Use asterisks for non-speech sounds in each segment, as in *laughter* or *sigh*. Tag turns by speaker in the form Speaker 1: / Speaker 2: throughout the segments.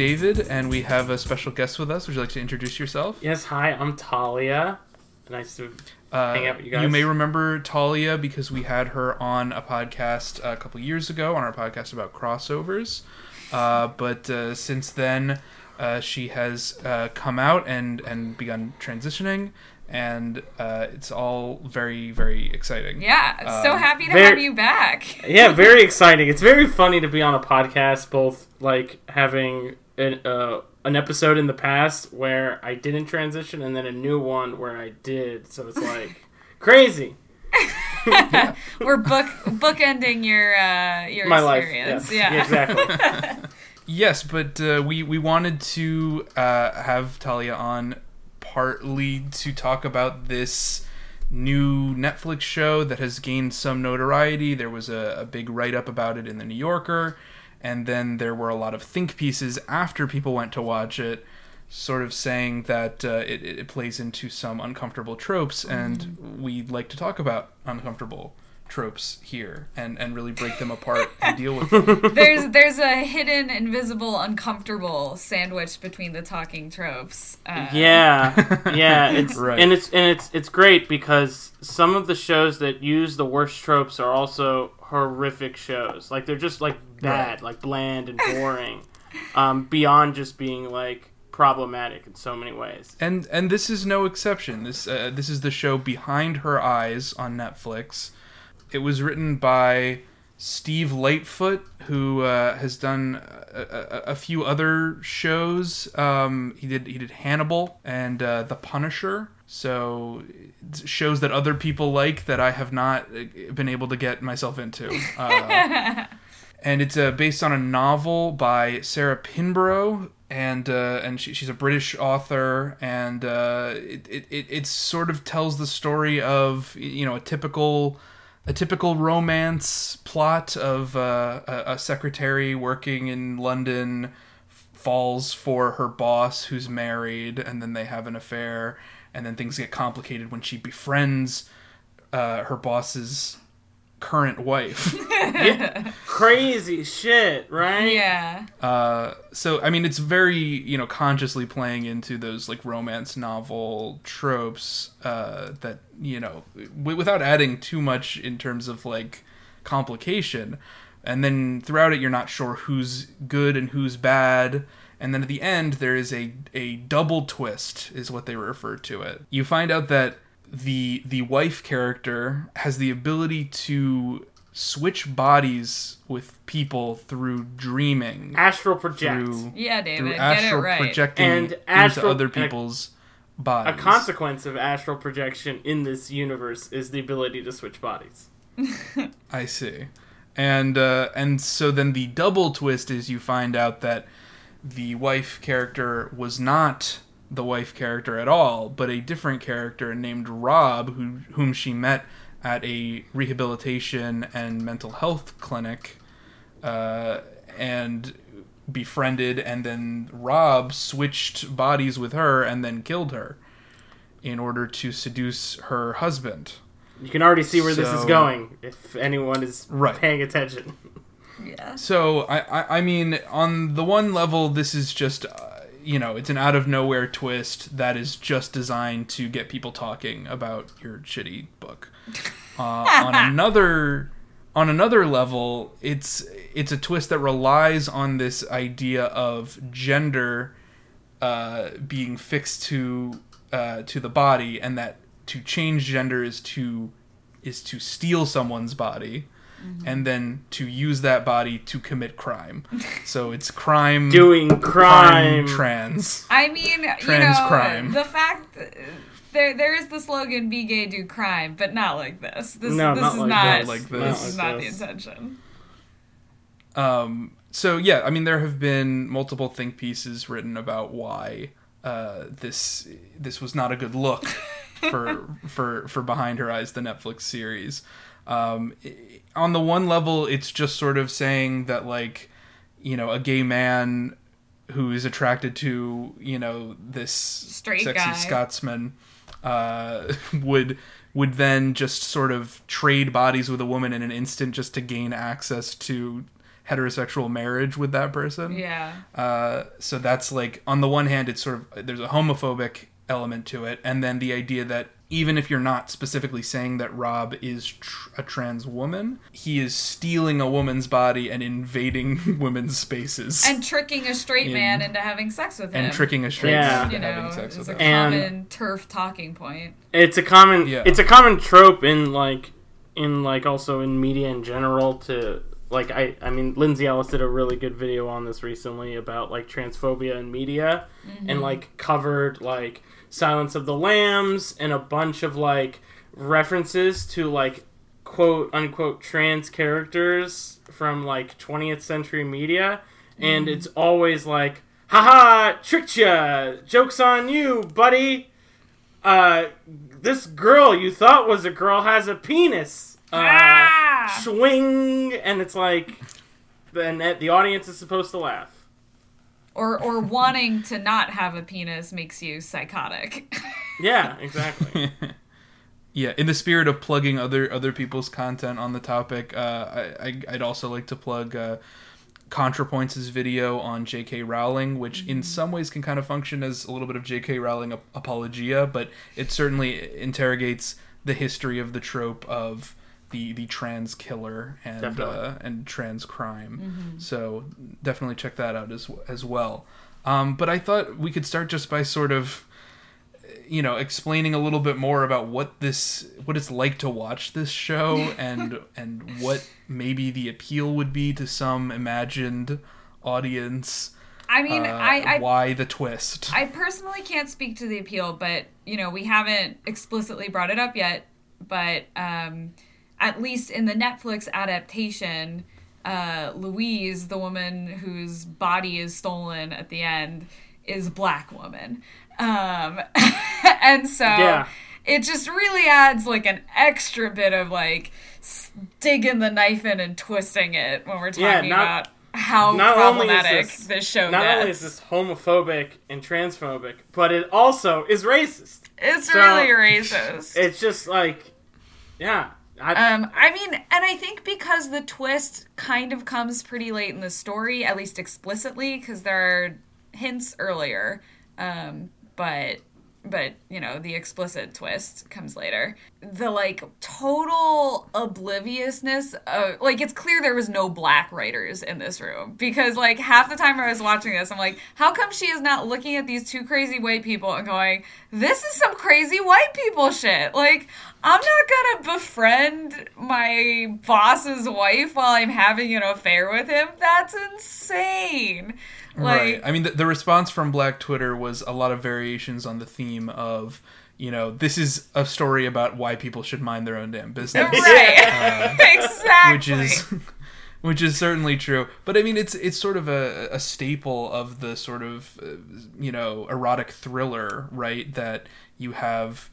Speaker 1: Talia.
Speaker 2: I'm David, and we have a special guest with us. Would you like to introduce yourself?
Speaker 3: Yes, hi, I'm Talia. Nice to
Speaker 2: Uh,
Speaker 3: hang out with you guys.
Speaker 2: may remember Talia because we had her on a podcast a couple years ago on our podcast about crossovers. Uh, but uh, since then, uh, she has uh, come out and, and begun transitioning, and uh, it's all very, very exciting.
Speaker 1: Yeah, so
Speaker 2: Um,
Speaker 1: happy to
Speaker 3: very-
Speaker 1: have you back.
Speaker 3: Yeah, very exciting. It's very funny to be on a podcast, both like having an, uh, an episode in the past where I didn't transition and then a new one where I did. So it's like *laughs* crazy. *laughs*
Speaker 1: We're book bookending your uh, your
Speaker 3: My life.
Speaker 1: experience.
Speaker 3: Yeah,
Speaker 1: Yeah.
Speaker 3: exactly. *laughs*
Speaker 2: Yes, but uh, we we wanted to uh, have Talia on partly to talk about this new Netflix show that has gained some notoriety. There was a, a big write up about it in the New Yorker, and then there were a lot of think pieces after people went to watch it, sort of saying that uh, it, it plays into some uncomfortable tropes, and we'd like to talk about uncomfortable tropes here and, and really break them apart and deal with them. *laughs*
Speaker 1: there's there's a hidden, invisible, uncomfortable sandwich between the talking tropes. Uh,
Speaker 3: yeah, *laughs* yeah. It's
Speaker 2: Right.
Speaker 3: and it's and it's it's great because some of the shows that use the worst tropes are also horrific shows. Like they're just like bad,
Speaker 2: Right.
Speaker 3: like bland and boring. um, beyond just being like problematic in so many ways.
Speaker 2: and and this is no exception. This uh, this is the show Behind Her Eyes on Netflix. It was written by Steve Lightfoot, who uh, has done a, a, a few other shows. Um, he did he did Hannibal and uh, The Punisher. So shows that other people like that I have not uh, been able to get myself into. Uh, *laughs* and it's uh, based on a novel by Sarah Pinborough, and uh, and she, she's a British author, and uh, it, it it it sort of tells the story of you know a typical a typical romance plot of uh, a, a secretary working in London falls for her boss who's married, and then they have an affair, and then things get complicated when she befriends uh, her boss's current wife. *laughs*
Speaker 3: Crazy shit, right?
Speaker 1: Yeah.
Speaker 2: Uh, so I mean, it's very you know consciously playing into those like romance novel tropes uh, that you know w- without adding too much in terms of like complication. And then throughout it, you're not sure who's good and who's bad. And then at the end, there is a a double twist, is what they refer to it. You find out that the the wife character has the ability to switch bodies with people through dreaming
Speaker 3: Astral project.
Speaker 2: through,
Speaker 1: Yeah,
Speaker 2: through
Speaker 1: David, get it
Speaker 2: astral
Speaker 1: right.
Speaker 2: projecting
Speaker 3: And
Speaker 2: into
Speaker 3: astral-
Speaker 2: other
Speaker 3: and a-
Speaker 2: people's bodies.
Speaker 3: A consequence of astral projection in this universe is the ability to switch bodies. *laughs*
Speaker 2: I see. And uh, and so then the double twist is you find out that the wife character was not the wife character at all, but a different character named Rob, who whom she met at a rehabilitation and mental health clinic, uh, and befriended, and then Rob switched bodies with her and then killed her in order to seduce her husband.
Speaker 3: You can already see where this is going if anyone is
Speaker 2: Right.
Speaker 3: paying attention.
Speaker 1: Yeah.
Speaker 2: So I, I, I mean, on the one level, this is just, you know, it's an out of nowhere twist that is just designed to get people talking about your shitty book. *laughs* Uh, on another, on another level, it's it's a twist that relies on this idea of gender uh, being fixed to uh, to the body, and that to change gender is to is to steal someone's body and then to use that body to commit crime. *laughs* So it's crime
Speaker 3: Doing crime.
Speaker 2: trans.
Speaker 1: I mean, you
Speaker 2: Trans
Speaker 1: know,
Speaker 2: crime.
Speaker 1: the fact there there is the slogan "Be gay, do crime," but not like this. This
Speaker 3: No,
Speaker 1: this
Speaker 3: not
Speaker 1: is
Speaker 3: like
Speaker 1: not
Speaker 2: this. Like
Speaker 1: this
Speaker 2: this.
Speaker 1: is
Speaker 3: Not
Speaker 1: not the intention.
Speaker 2: Um, so yeah, I mean there have been multiple think pieces written about why uh, this this was not a good look *laughs* for for for Behind Her Eyes, the Netflix series. Um, on the one level, it's just sort of saying that like you know a gay man who is attracted to you know this
Speaker 1: Straight
Speaker 2: sexy
Speaker 1: guy.
Speaker 2: Scotsman uh, *laughs* would would then just sort of trade bodies with a woman in an instant just to gain access to heterosexual marriage with that person.
Speaker 1: Yeah.
Speaker 2: Uh, so that's like on the one hand, it's sort of there's a homophobic element to it, and then the idea that even if you're not specifically saying that Rob is tr- a trans woman, he is stealing a woman's body and invading *laughs* women's spaces
Speaker 1: And tricking a straight
Speaker 2: In-
Speaker 1: man into having sex with him.
Speaker 2: and tricking a straight
Speaker 3: Yeah.
Speaker 2: man
Speaker 1: you
Speaker 2: into
Speaker 1: know,
Speaker 2: having sex
Speaker 1: is
Speaker 2: with
Speaker 1: a
Speaker 2: him.
Speaker 3: And-
Speaker 1: common TERF talking point.
Speaker 3: it's a common
Speaker 2: Yeah.
Speaker 3: it's a common trope in like in like also in media in general to like I I mean Lindsay Ellis did a really good video on this recently about like transphobia in media and mm-hmm. like covered like Silence of the Lambs and a bunch of like references to like quote unquote trans characters from like 20th century media and it's always like haha tricked ya jokes on you buddy uh, this girl you thought was a girl has a penis. Uh,
Speaker 1: Ah!
Speaker 3: Swing, and it's like, then the audience is supposed to laugh.
Speaker 1: Or or wanting to not have a penis makes you psychotic. *laughs*
Speaker 3: Yeah, exactly. *laughs*
Speaker 2: Yeah, in the spirit of plugging other other people's content on the topic, uh, I, I I'd also like to plug uh, ContraPoints' video on J.K. Rowling, which in some ways can kind of function as a little bit of J.K. Rowling ap- apologia, but it certainly interrogates the history of the trope of the the trans killer and uh, and trans crime. So definitely check that out as as well. Um, but I thought we could start just by sort of you know explaining a little bit more about what this what it's like to watch this show *laughs* and and what maybe the appeal would be to some imagined audience
Speaker 1: I mean,
Speaker 2: uh,
Speaker 1: I, I
Speaker 2: why the twist
Speaker 1: I personally can't speak to the appeal, but you know, we haven't explicitly brought it up yet. But um, at least in the Netflix adaptation, uh, Louise, the woman whose body is stolen at the end, is a black woman, um, *laughs* and so
Speaker 3: Yeah.
Speaker 1: it just really adds like an extra bit of like digging the knife in and twisting it when we're talking
Speaker 3: Yeah, not-
Speaker 1: about how
Speaker 3: not
Speaker 1: problematic
Speaker 3: this-
Speaker 1: this, show
Speaker 3: Not
Speaker 1: gets.
Speaker 3: only is this homophobic and transphobic, but it also is racist.
Speaker 1: It's
Speaker 3: So-
Speaker 1: really racist.
Speaker 3: It's just like, yeah. I,
Speaker 1: um, I mean, and I think because the twist kind of comes pretty late in the story, at least explicitly, because there are hints earlier. Um, but but you know the explicit twist comes later. The like total obliviousness of like it's clear there was no black writers in this room because like half the time i was watching this i'm like how come she is not looking at these two crazy white people and going this is some crazy white people shit. Like i'm not gonna befriend my boss's wife while i'm having an affair with him. That's insane like
Speaker 2: right i mean the, the response from black twitter was a lot of variations on the theme of you know this is a story about why people should mind their own damn business.
Speaker 1: Right. Exactly *laughs*
Speaker 2: which is *laughs* which is certainly true. But i mean it's it's sort of a, a staple of the sort of uh, you know erotic thriller right that you have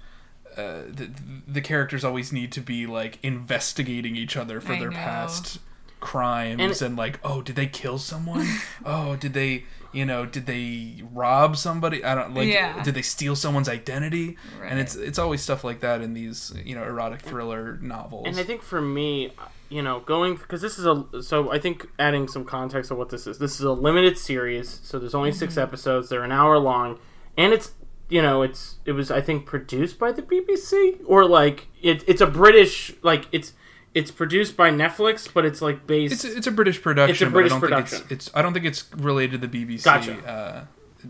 Speaker 2: uh, the, the characters always need to be like investigating each other for
Speaker 1: I
Speaker 2: their
Speaker 1: know.
Speaker 2: past crimes and,
Speaker 3: And-
Speaker 2: like oh did they kill someone *laughs* oh did they you know did they rob somebody i don't like
Speaker 1: Yeah.
Speaker 2: did they steal someone's identity and it's it's always stuff like that in these you know erotic thriller novels
Speaker 3: And I think for me, you know, going because this is a so I think adding some context of what this is. This is a limited series, so there's only six mm-hmm. episodes. They're an hour long, and it's you know it's it was I think produced by the BBC or like it, it's a British like it's it's produced by Netflix, but it's like based.
Speaker 2: It's a, it's a British production.
Speaker 3: British
Speaker 2: but I don't
Speaker 3: production.
Speaker 2: Think it's, it's I don't think it's related to the BBC.
Speaker 3: Gotcha.
Speaker 2: Uh,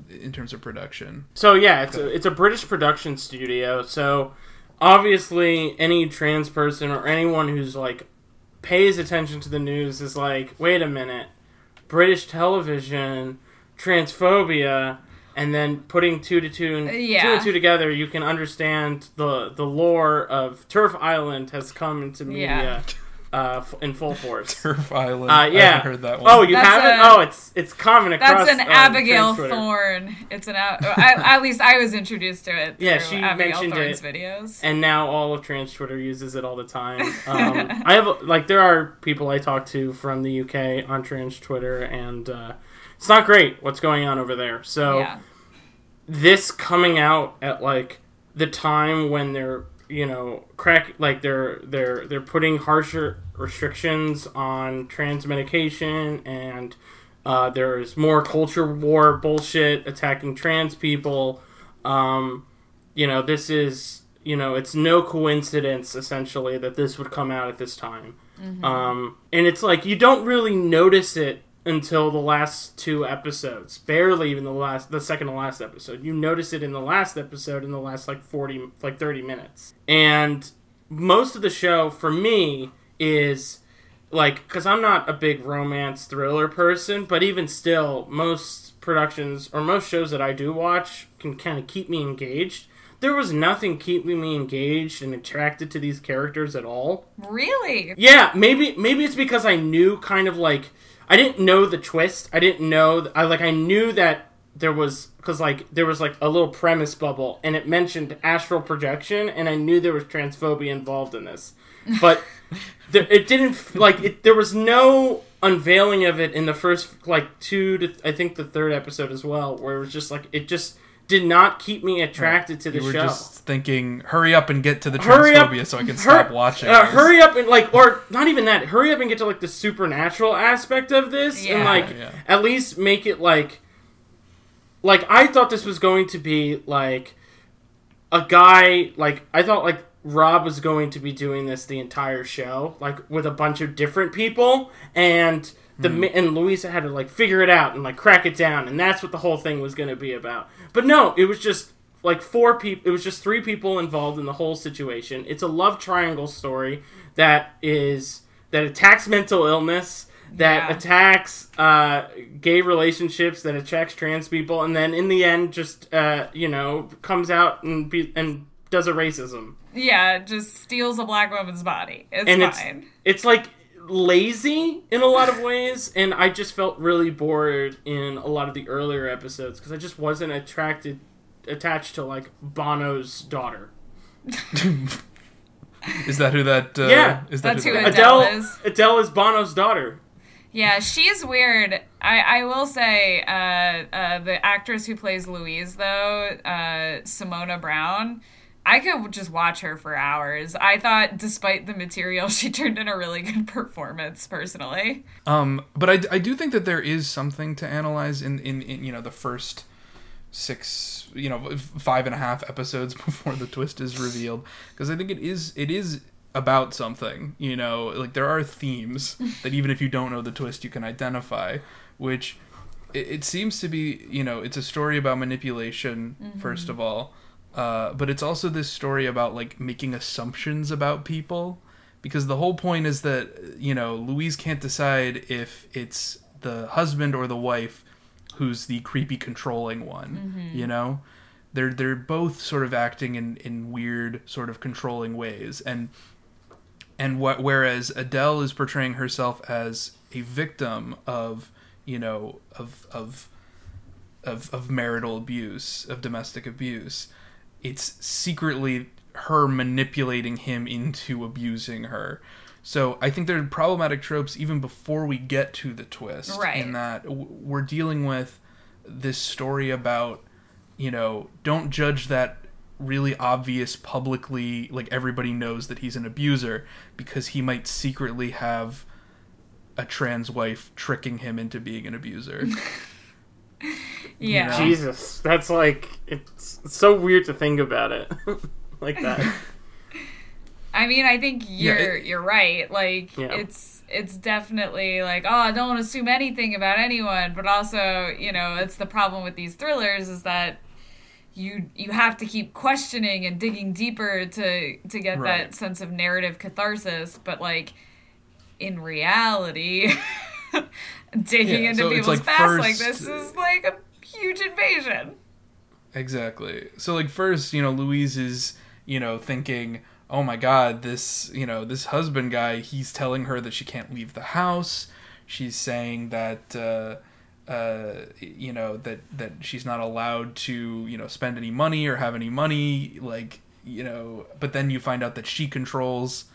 Speaker 2: in terms of production,
Speaker 3: So yeah, it's a, it's a British production studio. So obviously, any trans person or anyone who's like pays attention to the news is like, wait a minute, British television, transphobia, and then putting two to two and two
Speaker 1: Yeah.
Speaker 3: and two together, you can understand the the lore of TERF Island has come into media uh, f- in full force. *laughs*
Speaker 2: TERF Island.
Speaker 3: Uh, yeah.
Speaker 2: haven't heard that one.
Speaker 3: Oh, you
Speaker 1: That's
Speaker 3: haven't?
Speaker 1: a-
Speaker 3: oh, it's it's common across.
Speaker 1: That's an
Speaker 3: uh,
Speaker 1: Abigail Thorn. It's an Ab- I, at least I was introduced to it.
Speaker 3: Yeah, she
Speaker 1: Abigail
Speaker 3: mentioned
Speaker 1: Thorn's
Speaker 3: it.
Speaker 1: videos.
Speaker 3: and now all of trans Twitter uses it all the time. *laughs* Um, I have like there are people I talk to from the UK on trans Twitter, and uh, it's not great what's going on over there. So
Speaker 1: yeah,
Speaker 3: this coming out at like the time when they're you know crack like they're they're they're putting harsher restrictions on trans medication and uh, there's more culture war bullshit attacking trans people um, you know this is you know it's no coincidence essentially that this would come out at this time. Um, and it's like you don't really notice it until the last two episodes. Barely even the last the second to last episode. You notice it in the last episode in the last like 40 like 30 minutes. And most of the show for me is like because i'm not a big romance thriller person but even still most productions or most shows that i do watch can kind of keep me engaged. There was nothing keeping me engaged and attracted to these characters at all.
Speaker 1: Really?
Speaker 3: yeah, maybe maybe it's because I knew kind of like I didn't know the twist. I didn't know I like I knew that there was because like there was like a little premise bubble and it mentioned astral projection and I knew there was transphobia involved in this, but *laughs* there, it didn't like it. There was no unveiling of it in the first like two to I think the third episode as well, where it was just like it just did not keep me attracted to the
Speaker 2: You were
Speaker 3: show.
Speaker 2: just thinking, hurry up and get to the
Speaker 3: Hurry up-
Speaker 2: transphobia so I can
Speaker 3: Hur-
Speaker 2: stop watching.
Speaker 3: Uh, hurry up and like, or not even that. Hurry up and get to like the supernatural aspect of this, and
Speaker 1: Yeah.
Speaker 3: like
Speaker 2: Yeah.
Speaker 3: at least make it like, like I thought this was going to be like a guy. Like I thought like Rob was going to be doing this the entire show, like with a bunch of different people, and the ma and Louisa had to like figure it out and like crack it down, and that's what the whole thing was going to be about. But no, it was just like four people. It was just three people involved in the whole situation. It's a love triangle story that is that attacks mental illness. That
Speaker 1: Yeah.
Speaker 3: attacks uh, gay relationships, that attacks trans people, and then in the end, just uh, you know, comes out and be, and does a racism.
Speaker 1: Yeah, just steals a black woman's body. It's
Speaker 3: and it's
Speaker 1: fine.
Speaker 3: it's like lazy in a lot of ways and i just felt really bored in a lot of the earlier episodes because i just wasn't attracted attached to like bono's daughter *laughs*
Speaker 2: Is that who that? Uh,
Speaker 3: Yeah,
Speaker 2: is that
Speaker 1: that's
Speaker 2: who
Speaker 1: who
Speaker 2: that
Speaker 3: adele
Speaker 1: Adele is.
Speaker 3: adele is bono's daughter
Speaker 1: Yeah, she's weird. I, I will say, uh, uh, the actress who plays Louise, though, uh, Simona Brown, I could just watch her for hours. I thought, despite the material, *laughs* she turned in a really good performance, personally.
Speaker 2: Um, but I, I do think that there is something to analyze in, in, in you know the first six you know five and a half episodes *laughs* before the twist is revealed because I think it is it is about something you know like there are themes *laughs* that even if you don't know the twist you can identify which it, it seems to be you know it's a story about manipulation first of all uh, but it's also this story about like making assumptions about people. Because the whole point is that you know Louise can't decide if it's the husband or the wife who's the creepy controlling one you know? They're they're both sort of acting in in weird sort of controlling ways. And and what whereas Adele is portraying herself as a victim of you know of of of, of marital abuse of domestic abuse it's secretly her manipulating him into abusing her so i think there are problematic tropes even before we get to the twist
Speaker 1: Right.
Speaker 2: in that we're dealing with this story about you know don't judge that really obvious publicly like everybody knows that he's an abuser because he might secretly have a trans wife tricking him into being an abuser *laughs* *laughs*
Speaker 1: Yeah.
Speaker 2: know?
Speaker 3: jesus that's like it's, it's so weird to think about it *laughs* like that *laughs*
Speaker 1: I mean, I think you're
Speaker 2: it-
Speaker 1: you're right. Like
Speaker 3: Yeah.
Speaker 1: it's it's definitely like oh, I don't assume anything about anyone, but also you know it's the problem with these thrillers is that you you have to keep questioning and digging deeper to to get
Speaker 2: Right.
Speaker 1: that sense of narrative catharsis. But like in reality, *laughs* digging
Speaker 2: Yeah,
Speaker 1: into
Speaker 2: so
Speaker 1: people's
Speaker 2: like
Speaker 1: past like this is like a huge invasion.
Speaker 2: Exactly. So like first, you know, Louise is, you know, thinking, "Oh my god, this, you know, this husband guy, he's telling her that she can't leave the house. She's saying that uh uh you know, that that she's not allowed to, you know, spend any money or have any money like, you know, but then you find out that she controls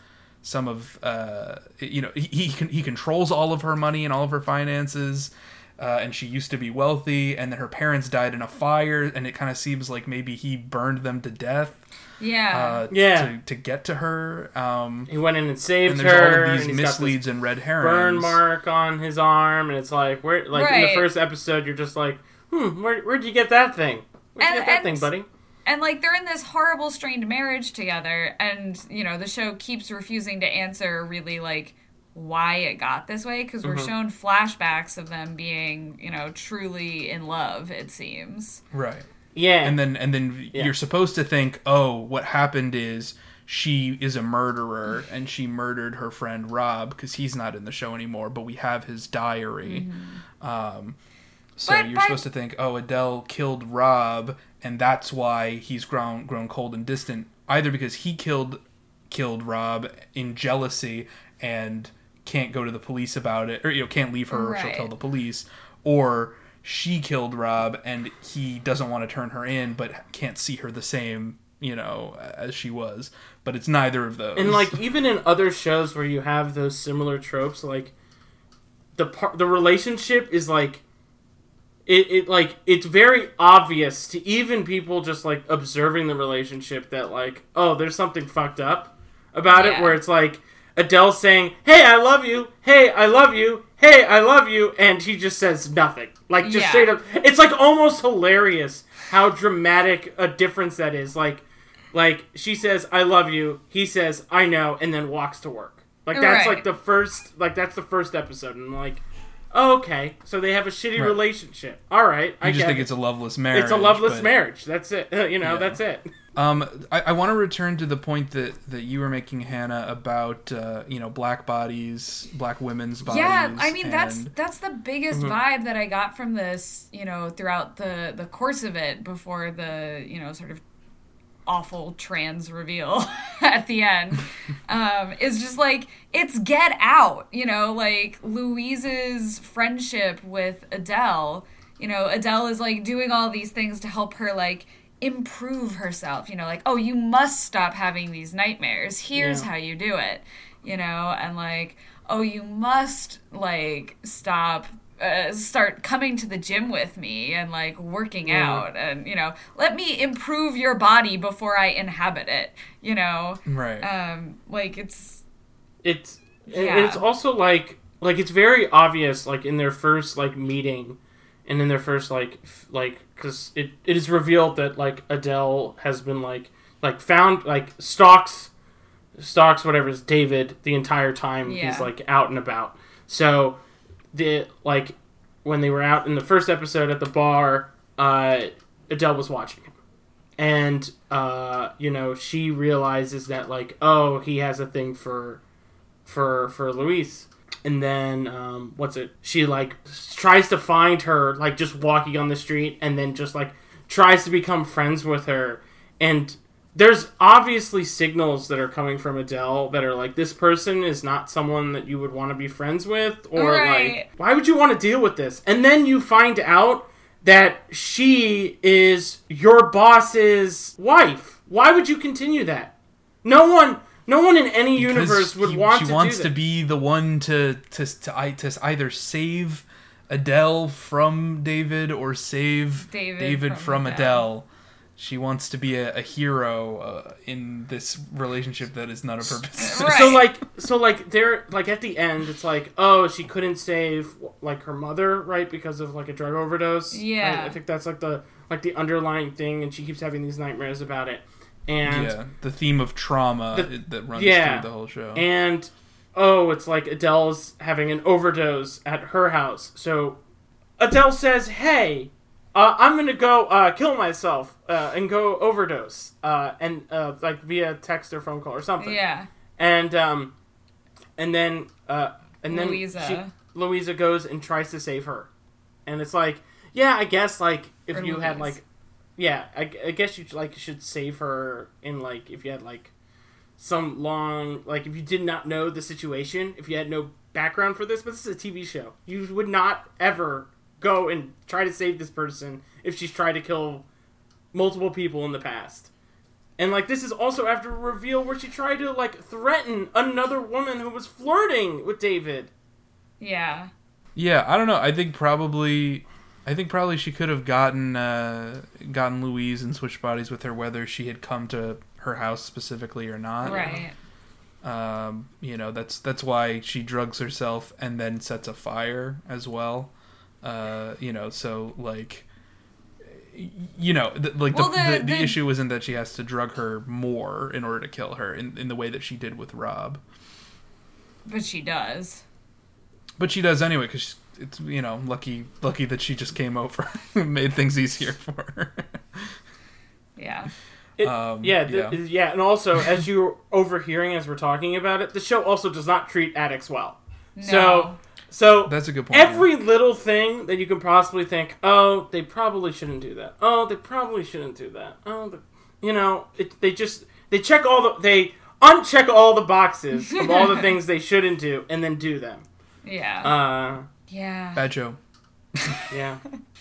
Speaker 2: some of uh you know, he he, controls all of her money and all of her finances uh, and she used to be wealthy, and then her parents died in a fire, and it kind of seems like maybe he burned them to death.
Speaker 1: Yeah.
Speaker 2: Uh,
Speaker 3: Yeah.
Speaker 2: To, to get to her. Um,
Speaker 3: He went in and saved
Speaker 2: and there's
Speaker 3: her.
Speaker 2: all of
Speaker 3: and
Speaker 2: these
Speaker 3: he's got this
Speaker 2: misleads and red herrings.
Speaker 3: burn mark on his arm, and it's like where, like in the first episode, you're just like, hmm, where, where'd you get that thing? Where'd you get that
Speaker 1: and-
Speaker 3: thing, buddy?
Speaker 1: And like they're in this horrible strained marriage together and you know the show keeps refusing to answer really like why it got this way because we're shown flashbacks of them being you know truly in love it seems
Speaker 2: Right.
Speaker 3: Yeah,
Speaker 2: and then and then
Speaker 3: Yeah.
Speaker 2: you're supposed to think, oh, what happened is she is a murderer and she murdered her friend Rob because he's not in the show anymore, but we have his diary. Um, so
Speaker 1: But-
Speaker 2: you're
Speaker 1: but-
Speaker 2: supposed to think, oh, Adele killed Rob, and that's why he's grown grown cold and distant. Either because he killed killed Rob in jealousy and can't go to the police about it, or you know can't leave her, or she'll tell the police, or she killed Rob and he doesn't want to turn her in, but can't see her the same, you know, as she was. But it's neither of those.
Speaker 3: and like even in other shows where you have those similar tropes, like the part, the relationship is like. It, it like it's very obvious to even people just like observing the relationship that like oh there's something fucked up about it where it's like Adele saying hey I love you. Hey I love you. Hey I love you. And he just says nothing. Like just
Speaker 1: Yeah.
Speaker 3: straight up it's like almost hilarious how dramatic a difference that is. Like like she says I love you. He says I know and then walks to work. Like that's
Speaker 1: Right.
Speaker 3: like the first like that's the first episode. And like oh, okay so they have a shitty
Speaker 2: Right.
Speaker 3: relationship all right I
Speaker 2: just think
Speaker 3: it.
Speaker 2: it's a loveless marriage.
Speaker 3: it's a loveless
Speaker 2: but-
Speaker 3: marriage that's it *laughs* you know
Speaker 2: Yeah.
Speaker 3: that's it
Speaker 2: Um, I, I want to return to the point that, that you were making, Hannah, about uh, you know black bodies, black women's bodies.
Speaker 1: yeah i mean that's
Speaker 2: and-
Speaker 1: that's the biggest
Speaker 3: Mm-hmm.
Speaker 1: vibe that i got from this you know throughout the the course of it before the you know sort of awful trans reveal *laughs* at the end um is just like it's get out you know? Like louise's friendship with adele you know adele is like doing all these things to help her like improve herself you know? Like oh you must stop having these nightmares. Here's
Speaker 3: Yeah.
Speaker 1: how you do it you know? And like oh you must like stop uh, start coming to the gym with me and like working out and you know let me improve your body before i inhabit it you know
Speaker 2: right.
Speaker 1: um like it's
Speaker 3: it's and
Speaker 1: Yeah.
Speaker 3: it's also like like it's very obvious like in their first like meeting and in their first like f- like because it, it is revealed that like adele has been like like found like stalks stalks whatever is david the entire time he's like out and about so the like when they were out in the first episode at the bar uh adele was watching him and uh you know she realizes that like oh he has a thing for for for Louise. And then um, what's it? She like tries to find her like just walking on the street, and then just like tries to become friends with her. And there's obviously signals that are coming from Adele that are like this person is not someone that you would want to be friends with, or
Speaker 1: Right.
Speaker 3: like why would you want to deal with this? And then you find out that she is your boss's wife. Why would you continue that? No one, no one in any
Speaker 2: Because
Speaker 3: universe would
Speaker 2: he-
Speaker 3: want
Speaker 2: she
Speaker 3: to
Speaker 2: wants
Speaker 3: do
Speaker 2: to be the one to to to, I- to either save Adele from David or save
Speaker 1: David
Speaker 2: from,
Speaker 1: from
Speaker 2: Adele.
Speaker 1: Adele.
Speaker 2: She wants to be a, a hero uh, in this relationship that is none of her business.
Speaker 1: Right.
Speaker 3: So like, so like, they're like at the end, it's like, oh, she couldn't save like her mother, right, because of like a drug overdose.
Speaker 1: Yeah.
Speaker 3: right? I think that's like the like the underlying thing, and she keeps having these nightmares about it. And
Speaker 2: yeah, the theme of trauma
Speaker 3: The-
Speaker 2: it- that runs
Speaker 3: yeah.
Speaker 2: through the whole show.
Speaker 3: and oh, it's like Adele's having an overdose at her house. So Adele says, "Hey, uh, I'm gonna go uh, kill myself uh, and go overdose, uh, and uh, like via text or phone call or something."
Speaker 1: yeah
Speaker 3: And um, and then uh, and then
Speaker 1: Louisa.
Speaker 3: she, Louisa goes and tries to save her, and it's like, yeah, I guess like if
Speaker 1: Or
Speaker 3: you had like, yeah, I, I guess you like should save her in like if you had like some long like if you did not know the situation, if you had no background for this, but this is a TV show, you would not ever go and try to save this person if she's tried to kill multiple people in the past. And like this is also after a reveal where she tried to like threaten another woman who was flirting with David.
Speaker 1: yeah
Speaker 2: Yeah, I don't know. I think probably, I think probably she could have gotten uh, gotten Louise and switched bodies with her, whether she had come to her house specifically or not.
Speaker 1: Right.
Speaker 2: Um, you know, that's that's why she drugs herself and then sets a fire as well. Uh, you know, so like, you know, th- like
Speaker 1: Well,
Speaker 2: the,
Speaker 1: the-
Speaker 2: the, the,
Speaker 1: the-
Speaker 2: issue isn't that she has to drug her more in order to kill her in, in the way that she did with Rob,
Speaker 1: But she does.
Speaker 2: but she does anyway because it's you know lucky lucky that she just came over *laughs* and made things easier for her.
Speaker 1: Yeah.
Speaker 3: It-
Speaker 2: Um,
Speaker 3: yeah, th-
Speaker 2: yeah.
Speaker 3: yeah, and also as you're overhearing as we're talking about it, the show also does not treat addicts well.
Speaker 1: No.
Speaker 3: So, so
Speaker 2: That's a good point. yeah.
Speaker 3: every little thing that you can possibly think, oh, they probably shouldn't do that. Oh, they probably shouldn't do that. Oh, the, you know, it, they just they check all the they uncheck all the boxes of *laughs* all the things they shouldn't do and then do them.
Speaker 1: yeah.
Speaker 3: Uh,
Speaker 1: yeah.
Speaker 2: Bad Joe. *laughs*
Speaker 3: yeah,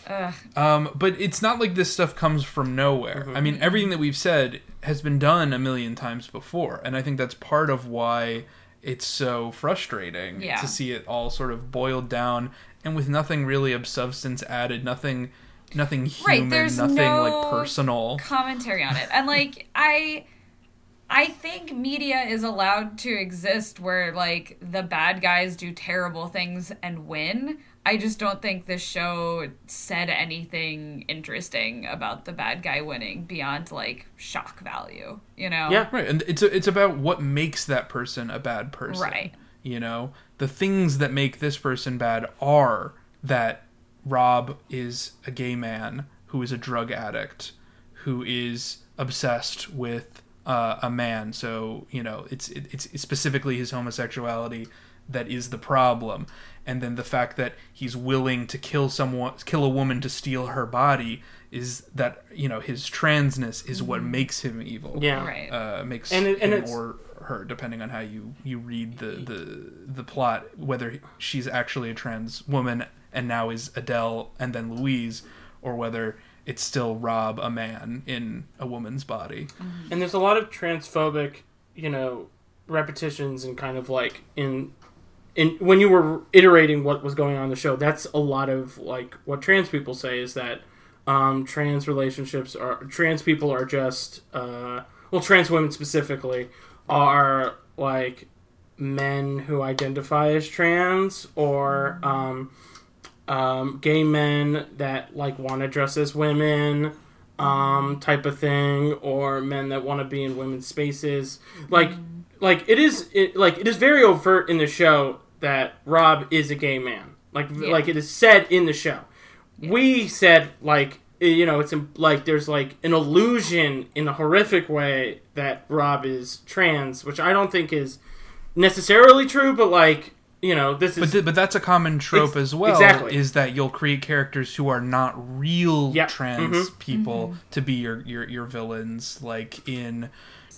Speaker 1: Ugh.
Speaker 2: Um, but it's not like this stuff comes from nowhere. I mean, everything that we've said has been done a million times before, and I think that's part of why it's so frustrating
Speaker 1: Yeah.
Speaker 2: to see it all sort of boiled down and with nothing really of substance added, nothing, nothing
Speaker 1: Right,
Speaker 2: human,
Speaker 1: there's
Speaker 2: nothing
Speaker 1: no-
Speaker 2: like personal.
Speaker 1: commentary on it. And like *laughs* I I think media is allowed to exist where like the bad guys do terrible things and win. I just don't think this show said anything interesting about the bad guy winning beyond like shock value, you know?
Speaker 3: yeah.
Speaker 2: Right, and it's it's about what makes that person a bad person.
Speaker 1: Right.
Speaker 2: You know, the things that make this person bad are that Rob is a gay man who is a drug addict, who is obsessed with uh, a man. So you know, it's it, it's specifically his homosexuality that is the problem, and then the fact that he's willing to kill someone, kill a woman to steal her body. Is that you know his transness is what makes him evil?
Speaker 3: Yeah.
Speaker 1: Right.
Speaker 2: uh, makes
Speaker 3: And it- and
Speaker 2: him or her, depending on how you you read the the the plot, whether she's actually a trans woman and now is Adele and then Louise, or whether it's still Rob, a man in a woman's body.
Speaker 3: And there's a lot of transphobic, you know, repetitions and kind of like in in when you were iterating what was going on in the show, that's a lot of like what trans people say is that um, trans relationships are trans people are just uh, well trans women specifically are like men who identify as trans or um, um, gay men that like want to dress as women um, type of thing or men that want to be in women's spaces. Like like it is it, like it is very overt in the show that Rob is a gay man like
Speaker 1: Yeah.
Speaker 3: like it is said in the show we said like eh, you know it's in, like there's like an illusion in a horrific way that Rob is trans which I don't think is necessarily true but like you know this is
Speaker 2: But th- but that's a common trope as well.
Speaker 3: exactly.
Speaker 2: Is that you'll create characters who are not real
Speaker 3: Yeah.
Speaker 2: trans
Speaker 3: Mhm.
Speaker 2: people to be your, your your villains, like in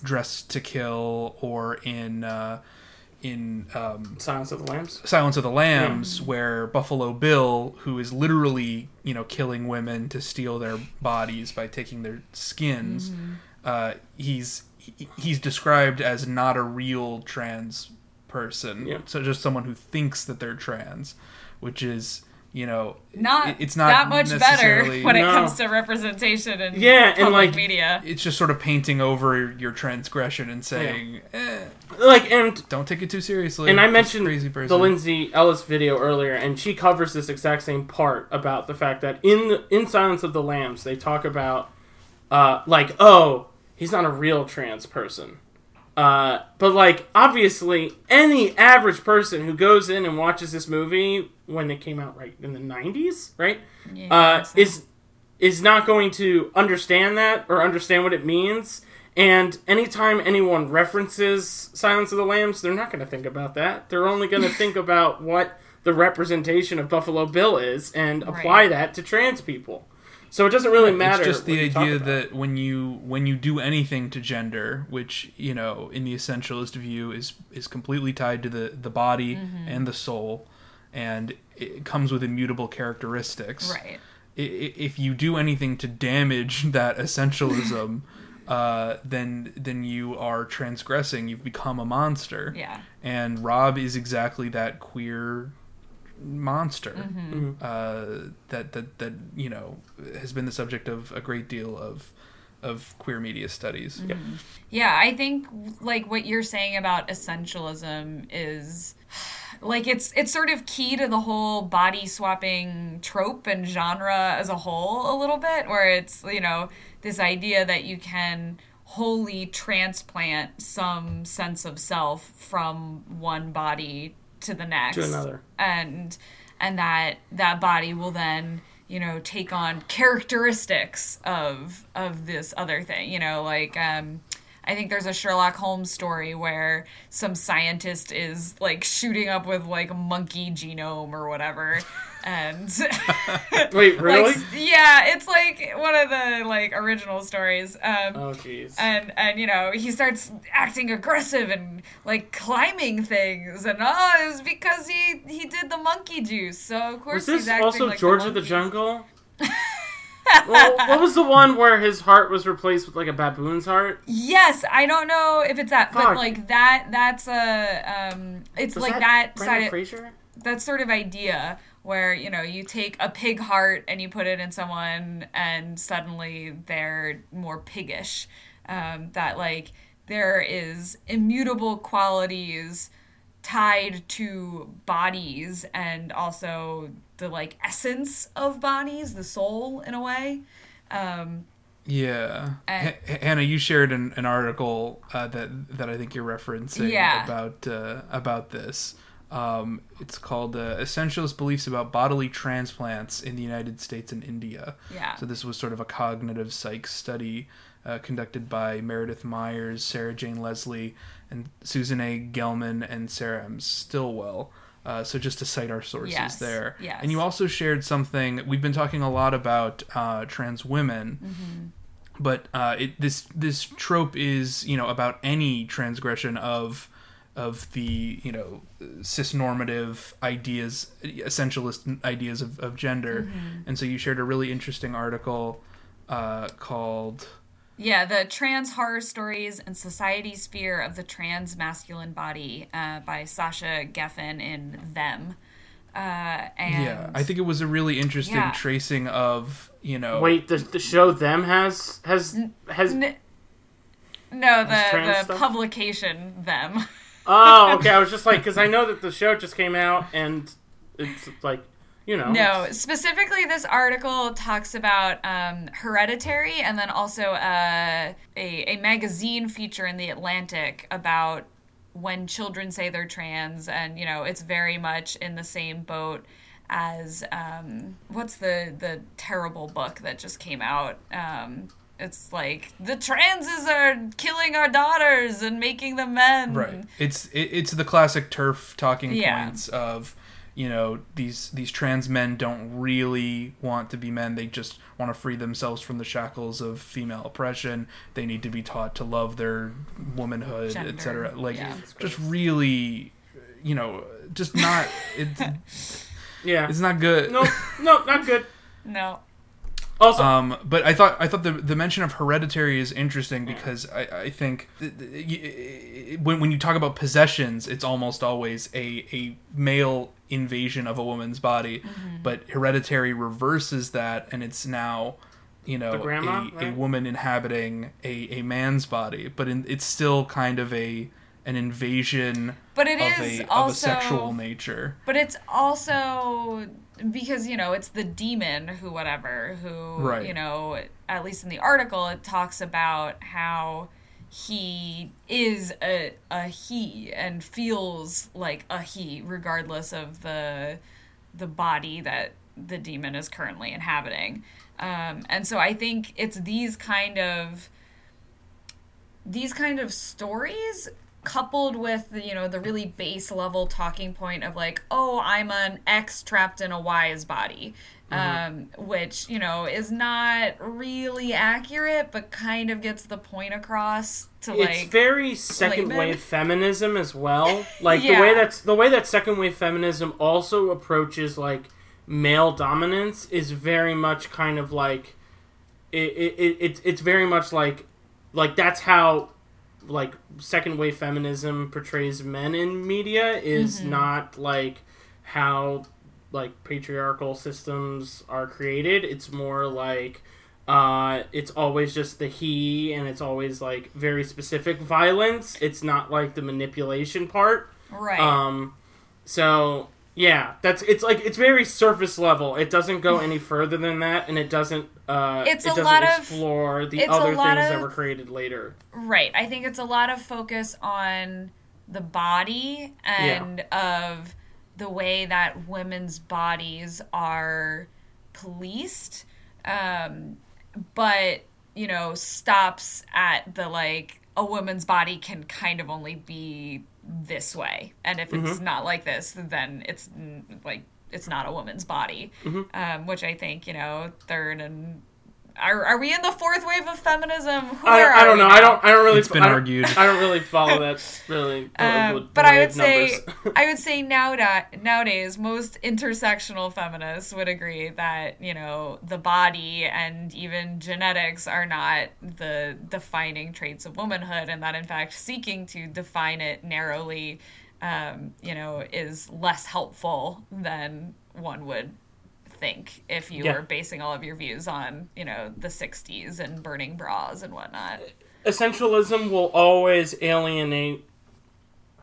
Speaker 2: Dress to Kill or in uh, in um,
Speaker 3: Silence of the Lambs?
Speaker 2: Silence of the Lambs, where Buffalo Bill, who is literally you know killing women to steal their bodies by taking their skins, uh, he's he's described as not a real trans person,
Speaker 3: Yeah.
Speaker 2: so just someone who thinks that they're trans, which is you know
Speaker 1: Not
Speaker 2: it- it's not
Speaker 1: that much better
Speaker 2: necessarily-
Speaker 1: when it comes to representation in
Speaker 3: Yeah, and, like-
Speaker 1: media.
Speaker 2: it's just sort of painting over your transgression and saying, eh,
Speaker 3: like and
Speaker 2: don't take it too seriously.
Speaker 3: and I mentioned
Speaker 2: crazy person.
Speaker 3: the Lindsay Ellis video earlier, and she covers this exact same part about the fact that in the, in Silence of the Lambs, they talk about uh, like, oh, he's not a real trans person. Uh, but like, obviously, any average person who goes in and watches this movie when it came out right in the '90s, right,
Speaker 1: Yeah,
Speaker 3: uh, is is not going to understand that or understand what it means. And anytime anyone references Silence of the Lambs, they're not going to think about that. They're only going *laughs* to think about what the representation of Buffalo Bill is and apply
Speaker 1: Right.
Speaker 3: that to trans people. So it doesn't really matter.
Speaker 2: It's just the
Speaker 3: what you talk
Speaker 2: idea that when you when you do anything to gender, which you know in the essentialist view is is completely tied to the the body
Speaker 1: Mm-hmm.
Speaker 2: and the soul, and it comes with immutable characteristics.
Speaker 1: right.
Speaker 2: If you do anything to damage *laughs* that essentialism, *laughs* uh, then then you are transgressing. You've become a monster.
Speaker 1: Yeah.
Speaker 2: And Rob is exactly that queer monster
Speaker 1: Mm-hmm.
Speaker 2: uh, that that that you know has been the subject of a great deal of of queer media studies.
Speaker 1: Mm-hmm. Yeah, I think like what you're saying about essentialism is like it's it's sort of key to the whole body swapping trope and genre as a whole a little bit where it's you know this idea that you can wholly transplant some sense of self from one body to the next
Speaker 3: To another.
Speaker 1: and and that that body will then you know take on characteristics of of this other thing you know like um I think there's a Sherlock Holmes story where some scientist is like shooting up with like monkey genome or whatever. And *laughs*
Speaker 3: Wait, *laughs* really?
Speaker 1: like yeah, it's like one of the like original stories. Um
Speaker 3: oh, jeez.
Speaker 1: and and you know he starts acting aggressive and like climbing things and oh it was because he he did the monkey juice so of course
Speaker 3: Was this
Speaker 1: he's acting
Speaker 3: also
Speaker 1: like
Speaker 3: George
Speaker 1: the
Speaker 3: of the. Jungle? *laughs* well, *laughs* what was the one where his heart was replaced with like a baboon's heart?
Speaker 1: yes i don't know if it's that but like that that's a um it's
Speaker 3: Was
Speaker 1: like that,
Speaker 3: Brendan
Speaker 1: side of,
Speaker 3: Fraser?
Speaker 1: that sort of idea where you know you take a pig heart and you put it in someone and suddenly they're more piggish um, that like there is immutable qualities tied to bodies and also the like essence of bodies the soul in a way um,
Speaker 2: Yeah,
Speaker 1: And-
Speaker 2: H- Hannah, you shared an, an article uh, that that I think you're referencing
Speaker 1: Yeah.
Speaker 2: about uh, about this. Um, it's called uh, "Essentialist Beliefs About Bodily Transplants in the United States and India."
Speaker 1: yeah
Speaker 2: So this was sort of a cognitive psych study uh, conducted by Meredith Myers, Sarah Jane Leslie, and Susan A. Gelman and Sarah M. Stilwell. Uh, so just to cite our sources
Speaker 1: Yes,
Speaker 2: there.
Speaker 1: yes.
Speaker 2: And you also shared something. We've been talking a lot about uh, trans women.
Speaker 1: Mm-hmm.
Speaker 2: But uh, it, this this trope is you know about any transgression of of the you know cisnormative ideas essentialist ideas of, of gender
Speaker 1: Mm-hmm.
Speaker 2: and so you shared a really interesting article uh, called
Speaker 1: Yeah, the Trans Horror Stories and Society's Fear of the Trans Masculine Body uh, by Sasha Geffen in Them. Uh, and
Speaker 2: yeah i think it was a really interesting
Speaker 1: Yeah.
Speaker 2: tracing of you know
Speaker 3: Wait, the, the show them has has has.
Speaker 1: N- no, the the
Speaker 3: stuff?
Speaker 1: publication Them.
Speaker 3: Oh, *laughs* okay. I was just like, because I know that the show just came out and it's like, you know.
Speaker 1: No, specifically, this article talks about um, Hereditary and then also uh, a, a magazine feature in The Atlantic about when children say they're trans. And, you know, it's very much in the same boat as um, what's the, the terrible book that just came out? Um, it's like the transes are killing our daughters and making them men.
Speaker 2: right it's it, it's the classic TERF talking
Speaker 1: Yeah.
Speaker 2: points of you know these these trans men don't really want to be men they just want to free themselves from the shackles of female oppression they need to be taught to love their womanhood etc like
Speaker 1: yeah.
Speaker 2: just really you know just not it's, *laughs*
Speaker 3: Yeah.
Speaker 2: it's not good
Speaker 3: No, no, not good.
Speaker 1: No.
Speaker 3: Also,
Speaker 2: Um, but I thought I thought the the mention of hereditary is interesting because I, I think th- th- y- when when you talk about possessions, it's almost always a a male invasion of a woman's body,
Speaker 1: Mm-hmm.
Speaker 2: but hereditary reverses that, and it's now you know
Speaker 3: grandma,
Speaker 2: a, a woman inhabiting a, a man's body, but in, it's still kind of a an invasion
Speaker 1: But it
Speaker 2: of
Speaker 1: is
Speaker 2: a
Speaker 1: also
Speaker 2: of a sexual nature.
Speaker 1: But it's also because you know it's the demon who whatever who
Speaker 2: Right.
Speaker 1: you know at least in the article it talks about how he is a a he and feels like a he regardless of the the body that the demon is currently inhabiting. Um, and so I think it's these kind of these kind of stories coupled with the, you know the really base level talking point of like oh i'm an x trapped in a y's body um, which you know is not really accurate but kind of gets the point across to
Speaker 3: it's
Speaker 1: like
Speaker 3: very second
Speaker 1: layman.
Speaker 3: wave *laughs* feminism as well. Like the way that's the way that second wave feminism also approaches like male dominance is very much kind of like it, it, it it's it's very much like like that's how like second wave feminism portrays men in media is
Speaker 1: Mm-hmm.
Speaker 3: not like how like patriarchal systems are created. It's more like uh, it's always just the he, and it's always like very specific violence. It's not like the manipulation part.
Speaker 1: Right.
Speaker 3: Um, so yeah, that's it's like it's very surface level. It doesn't go any further than that, and it doesn't. Uh,
Speaker 1: It's
Speaker 3: it
Speaker 1: a
Speaker 3: doesn't
Speaker 1: lot of-
Speaker 3: explore the other things
Speaker 1: lot
Speaker 3: that were created later.
Speaker 1: Right. I think it's a lot of focus on the body and of the way that women's bodies are policed. Um, but, you know, stops at the like, a woman's body can kind of only be this way. And if it's not like this, then it's like, it's not a woman's body. Um, which I think, you know, third and. Are, are we in the fourth wave of feminism?
Speaker 3: I,
Speaker 1: Where
Speaker 3: I
Speaker 1: are
Speaker 3: don't know.
Speaker 1: now?
Speaker 3: I don't. I don't really.
Speaker 2: It's been
Speaker 3: I don't-
Speaker 2: argued.
Speaker 3: I don't really follow that *laughs* really. the-
Speaker 1: Um, but I
Speaker 3: wave
Speaker 1: would say. I would *laughs* say nowadays, nowadays most intersectional feminists would agree that you know the body and even genetics are not the defining traits of womanhood, and that in fact seeking to define it narrowly, um, you know, is less helpful than one would think if you
Speaker 3: Yeah.
Speaker 1: were basing all of your views on you know the 60s and burning bras and whatnot
Speaker 3: essentialism will always alienate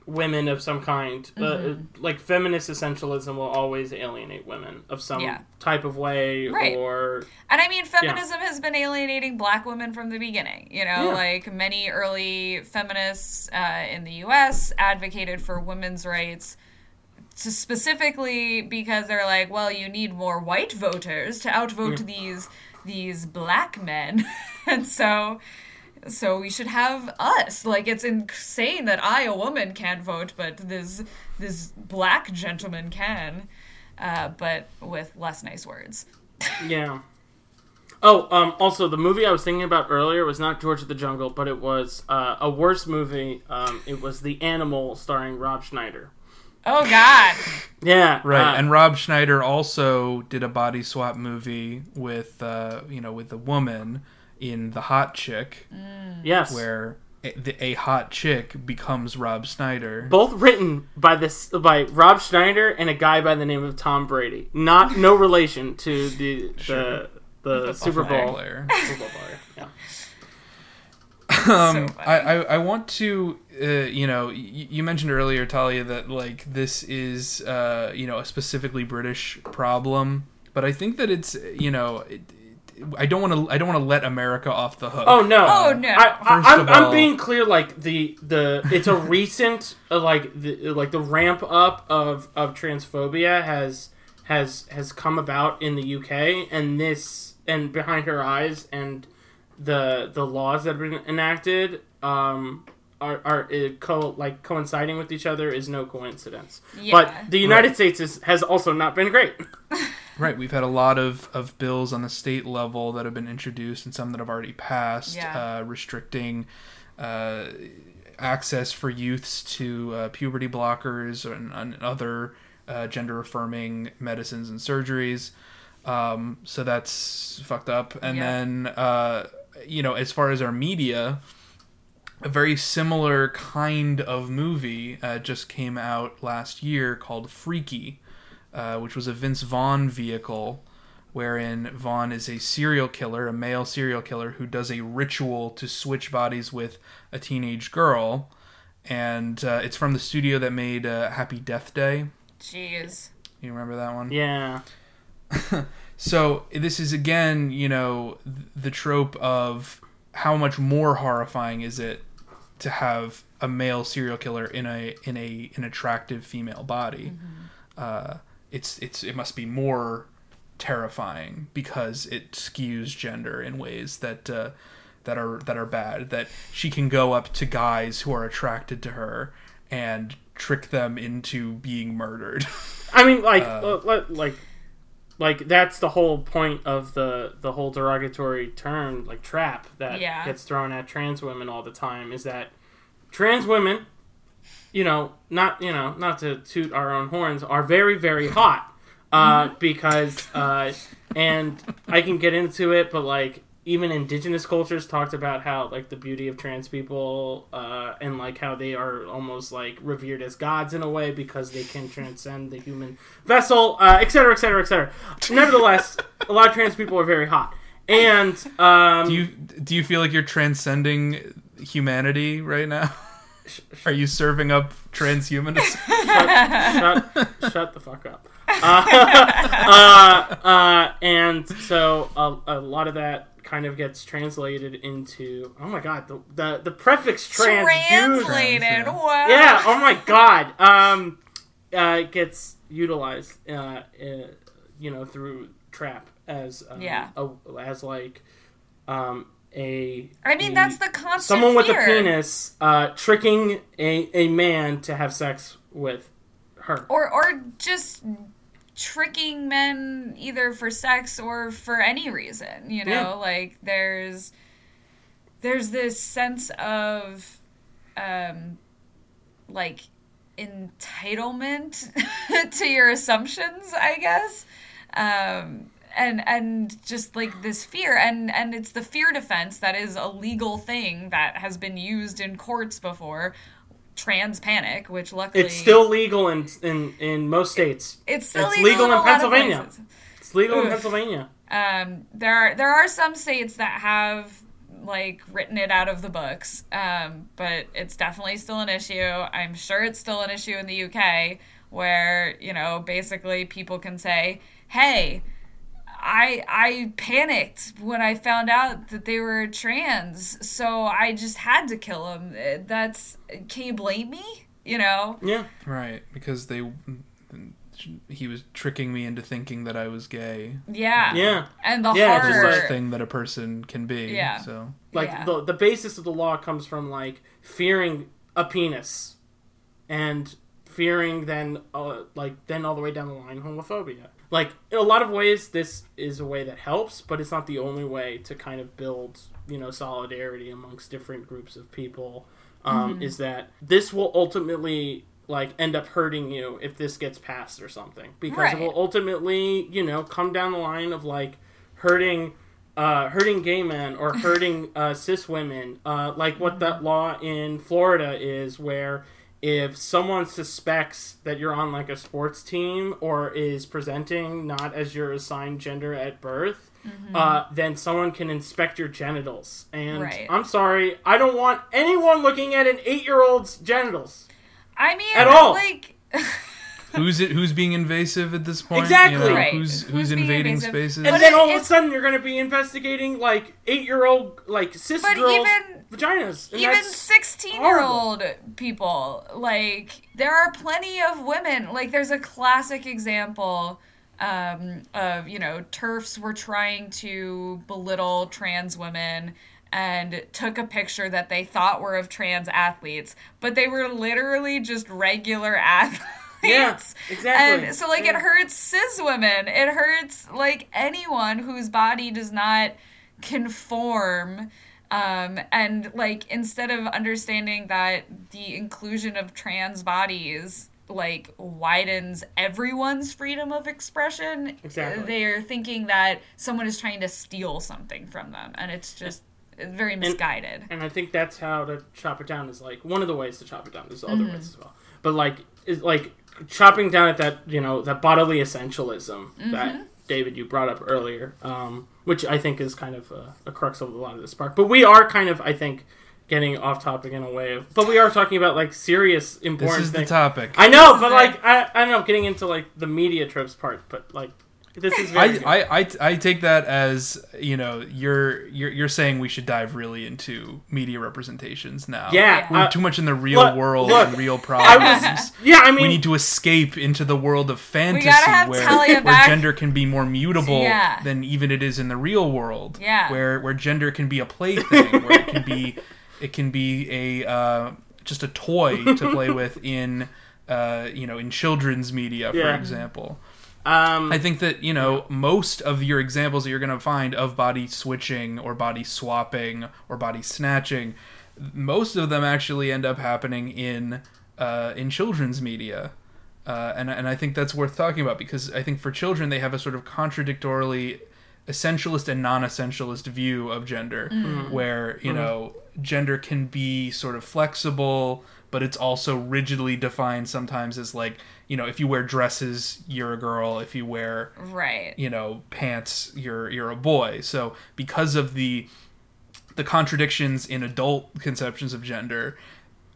Speaker 3: women of some kind.
Speaker 1: Mm-hmm.
Speaker 3: Uh, like feminist essentialism will always alienate women of some
Speaker 1: Yeah.
Speaker 3: type of way,
Speaker 1: Right.
Speaker 3: or
Speaker 1: And I mean, feminism has been alienating black women from the beginning. You know,
Speaker 3: Yeah.
Speaker 1: like many early feminists uh, in the U.S. advocated for women's rights specifically because they're like, well, you need more white voters to outvote these these black men, *laughs* and so. So we should have us. Like it's insane that I, a woman, can't vote, but this this black gentleman can, uh, but with less nice words. *laughs*
Speaker 3: yeah. Oh, um, also the movie I was thinking about earlier was not George of the Jungle, but it was uh, a worse movie. Um, it was The Animal, starring Rob Schneider.
Speaker 1: Oh God.
Speaker 3: Yeah,
Speaker 2: Right,
Speaker 3: uh,
Speaker 2: and Rob Schneider also did a body swap movie with, uh, you know, with a woman in The Hot Chick,
Speaker 3: yes,
Speaker 2: where a, the, a hot chick becomes Rob Schneider.
Speaker 3: both written by this by Rob Schneider and a guy by the name of Tom Brady. Not no relation to the
Speaker 2: Sure.
Speaker 3: the, the Super Bowl.
Speaker 2: player.
Speaker 3: Super Bowl player. Yeah. *laughs*
Speaker 2: um,
Speaker 1: So.
Speaker 2: I, I, I want to, uh, you know, y- you mentioned earlier, Talia, that like this is, uh, you know, a specifically British problem, but I think that it's, you know, it, it- I don't want to, I don't want to let America off the hook.
Speaker 3: Oh no!
Speaker 1: Oh, no.
Speaker 3: I, I,
Speaker 2: First
Speaker 3: I'm,
Speaker 2: of
Speaker 3: I'm being clear. Like the the it's a recent uh, like the like the ramp up of of transphobia has has has come about in the UK, and this and behind her eyes, and the the laws that have been enacted um are are uh, co like coinciding with each other is no coincidence.
Speaker 1: Yeah.
Speaker 3: But the United States is, has also not been great. *laughs*
Speaker 2: Right, we've had a lot of, of bills on the state level that have been introduced and some that have already passed,
Speaker 1: Yeah.
Speaker 2: uh, restricting uh, access for youths to uh, puberty blockers and, and other uh, gender affirming medicines and surgeries. Um, so that's fucked up. And
Speaker 1: Yeah.
Speaker 2: then, uh, you know, as far as our media, a very similar kind of movie uh, just came out last year called Freaky, uh, which was a Vince Vaughn vehicle wherein Vaughn is a serial killer, a male serial killer who does a ritual to switch bodies with a teenage girl. And uh, it's from the studio that made uh, Happy Death Day.
Speaker 1: Jeez.
Speaker 2: You remember that one?
Speaker 3: Yeah. *laughs*
Speaker 2: So this is again, you know, the trope of how much more horrifying is it to have a male serial killer in a in a an attractive female body. Uh, it's it's it must be more terrifying because it skews gender in ways that uh, that are that are bad. That she can go up to guys who are attracted to her and trick them into being murdered.
Speaker 3: I mean, like,
Speaker 2: Uh,
Speaker 3: uh, like, like that's the whole point of the the whole derogatory term, like trap, that
Speaker 1: Yeah.
Speaker 3: gets thrown at trans women all the time. Is that trans women, you know, not you know, not to toot our own horns, are very very hot, uh, because uh, and I can get into it, but like even indigenous cultures talked about how like the beauty of trans people uh, and like how they are almost like revered as gods in a way because they can transcend the human vessel, uh, et cetera, et cetera, et cetera. *laughs* Nevertheless, a lot of trans people are very hot. And um,
Speaker 2: Do you do you feel like you're transcending humanity right now? *laughs* Are you serving up transhumanism? *laughs*
Speaker 3: shut, shut the fuck up. Uh, uh, uh, and so a, a lot of that kind of gets translated into oh my god the the, the prefix trans
Speaker 1: Translated.
Speaker 2: yeah.
Speaker 1: Wow.
Speaker 3: yeah oh my god um uh it gets utilized uh, uh you know through trap as um,
Speaker 1: Yeah.
Speaker 3: a, as like um a
Speaker 1: I mean,
Speaker 3: a-
Speaker 1: that's the constant
Speaker 3: someone with
Speaker 1: fear.
Speaker 3: a penis uh tricking a a man to have sex with her
Speaker 1: or or just tricking men either for sex or for any reason you know?
Speaker 3: Yeah.
Speaker 1: like there's there's this sense of um like entitlement *laughs* to your assumptions i guess. Um and and just like this fear. And and it's the fear defense that is a legal thing that has been used in courts before trans panic which luckily
Speaker 3: It's still legal in in, in most states.
Speaker 1: it's still
Speaker 3: it's
Speaker 1: legal,
Speaker 3: legal
Speaker 1: in,
Speaker 3: in
Speaker 1: a lot of
Speaker 3: Pennsylvania. It's legal in Pennsylvania.
Speaker 1: Um, there are there are some states that have like written it out of the books, um, but it's definitely still an issue. I'm sure it's still an issue in the UK, where you know basically people can say, "Hey, I I panicked when I found out that they were trans, so I just had to kill them." That's can you blame me? You know?
Speaker 3: Yeah.
Speaker 2: right, because they he was tricking me into thinking that I was gay.
Speaker 1: Yeah.
Speaker 3: Yeah.
Speaker 1: And the
Speaker 3: Yeah, just
Speaker 1: horror.
Speaker 3: like-
Speaker 2: Worst thing that a person can be.
Speaker 1: Yeah.
Speaker 2: So
Speaker 3: Like
Speaker 1: Yeah.
Speaker 3: the the basis of the law comes from like fearing a penis and fearing then uh, like then all the way down the line homophobia. Like in a lot of ways this is a way that helps, but it's not the only way to kind of build, you know, solidarity amongst different groups of people. Um, is that this will ultimately like end up hurting you if this gets passed or something. Because it will ultimately you know come down the line of like hurting uh, hurting gay men or *laughs* hurting uh, cis women, uh, like what that law in Florida is, where if someone suspects that you're on like a sports team or is presenting not as your assigned gender at birth, uh, then someone can inspect your genitals. And
Speaker 1: Right.
Speaker 3: I'm sorry, I don't want anyone looking at an eight year old's genitals.
Speaker 1: I mean,
Speaker 3: At all.
Speaker 1: like. *laughs*
Speaker 2: who's it? Who's being invasive at this point?
Speaker 3: Exactly.
Speaker 2: You know,
Speaker 1: Right.
Speaker 2: Who's
Speaker 1: Who's
Speaker 2: who's, invading spaces?
Speaker 3: And
Speaker 1: But
Speaker 3: then
Speaker 1: it-
Speaker 3: all of a sudden you're going to be investigating like eight year old, like cis
Speaker 1: But
Speaker 3: girls'
Speaker 1: even-
Speaker 3: vaginas.
Speaker 1: Even 16 year old people like there are plenty of women like there's a classic example um, of you know TERFs were trying to belittle trans women and took a picture that they thought were of trans athletes but they were literally just regular athletes
Speaker 3: Yeah, exactly.
Speaker 1: and so like it hurts cis women it hurts like anyone whose body does not conform um, and like instead of understanding that the inclusion of trans bodies like widens everyone's freedom of expression
Speaker 3: Exactly.
Speaker 1: they're thinking that someone is trying to steal something from them and it's just it's very misguided
Speaker 3: And I think that's how to chop it down is like one of the ways to chop it down. There's other
Speaker 1: Mm-hmm.
Speaker 3: ways as well, but like is like chopping down at that you know that bodily essentialism
Speaker 1: Mm-hmm.
Speaker 3: that David you brought up earlier, um, which I think is kind of a, a crux of a lot of this part. But we are kind of I think getting off topic in a way of, but we are talking about like serious importance.
Speaker 2: this
Speaker 3: important
Speaker 2: is the topic.
Speaker 3: I know, but like I, I don't know, getting into like the media trips part, but like this is very.
Speaker 2: I, I, I, I take that as you know you're you're you're saying we should dive really into media representations now.
Speaker 3: yeah,
Speaker 2: we're
Speaker 3: uh,
Speaker 2: too much in the real
Speaker 3: look,
Speaker 2: world
Speaker 3: look,
Speaker 2: and real
Speaker 3: I
Speaker 2: problems.
Speaker 3: was yeah. I mean,
Speaker 2: we need to escape into the world of fantasy where, where gender can be more mutable
Speaker 1: Yeah.
Speaker 2: than even it is in the real world.
Speaker 1: Yeah.
Speaker 2: Where where gender can be a plaything, where it can be *laughs* it can be a uh, just a toy to play with in uh, you know in children's media, for
Speaker 3: Yeah.
Speaker 2: example.
Speaker 3: Um,
Speaker 2: I think that you know most of your examples that you're going to find of body switching or body swapping or body snatching, most of them actually end up happening in uh, in children's media, uh, and and I think that's worth talking about because I think for children they have a sort of contradictorily essentialist and non-essentialist view of gender where you know gender can be sort of flexible but it's also rigidly defined sometimes as like you know if you wear dresses you're a girl. If you wear
Speaker 1: Right.
Speaker 2: you know pants you're you're a boy. So because of the the contradictions in adult conceptions of gender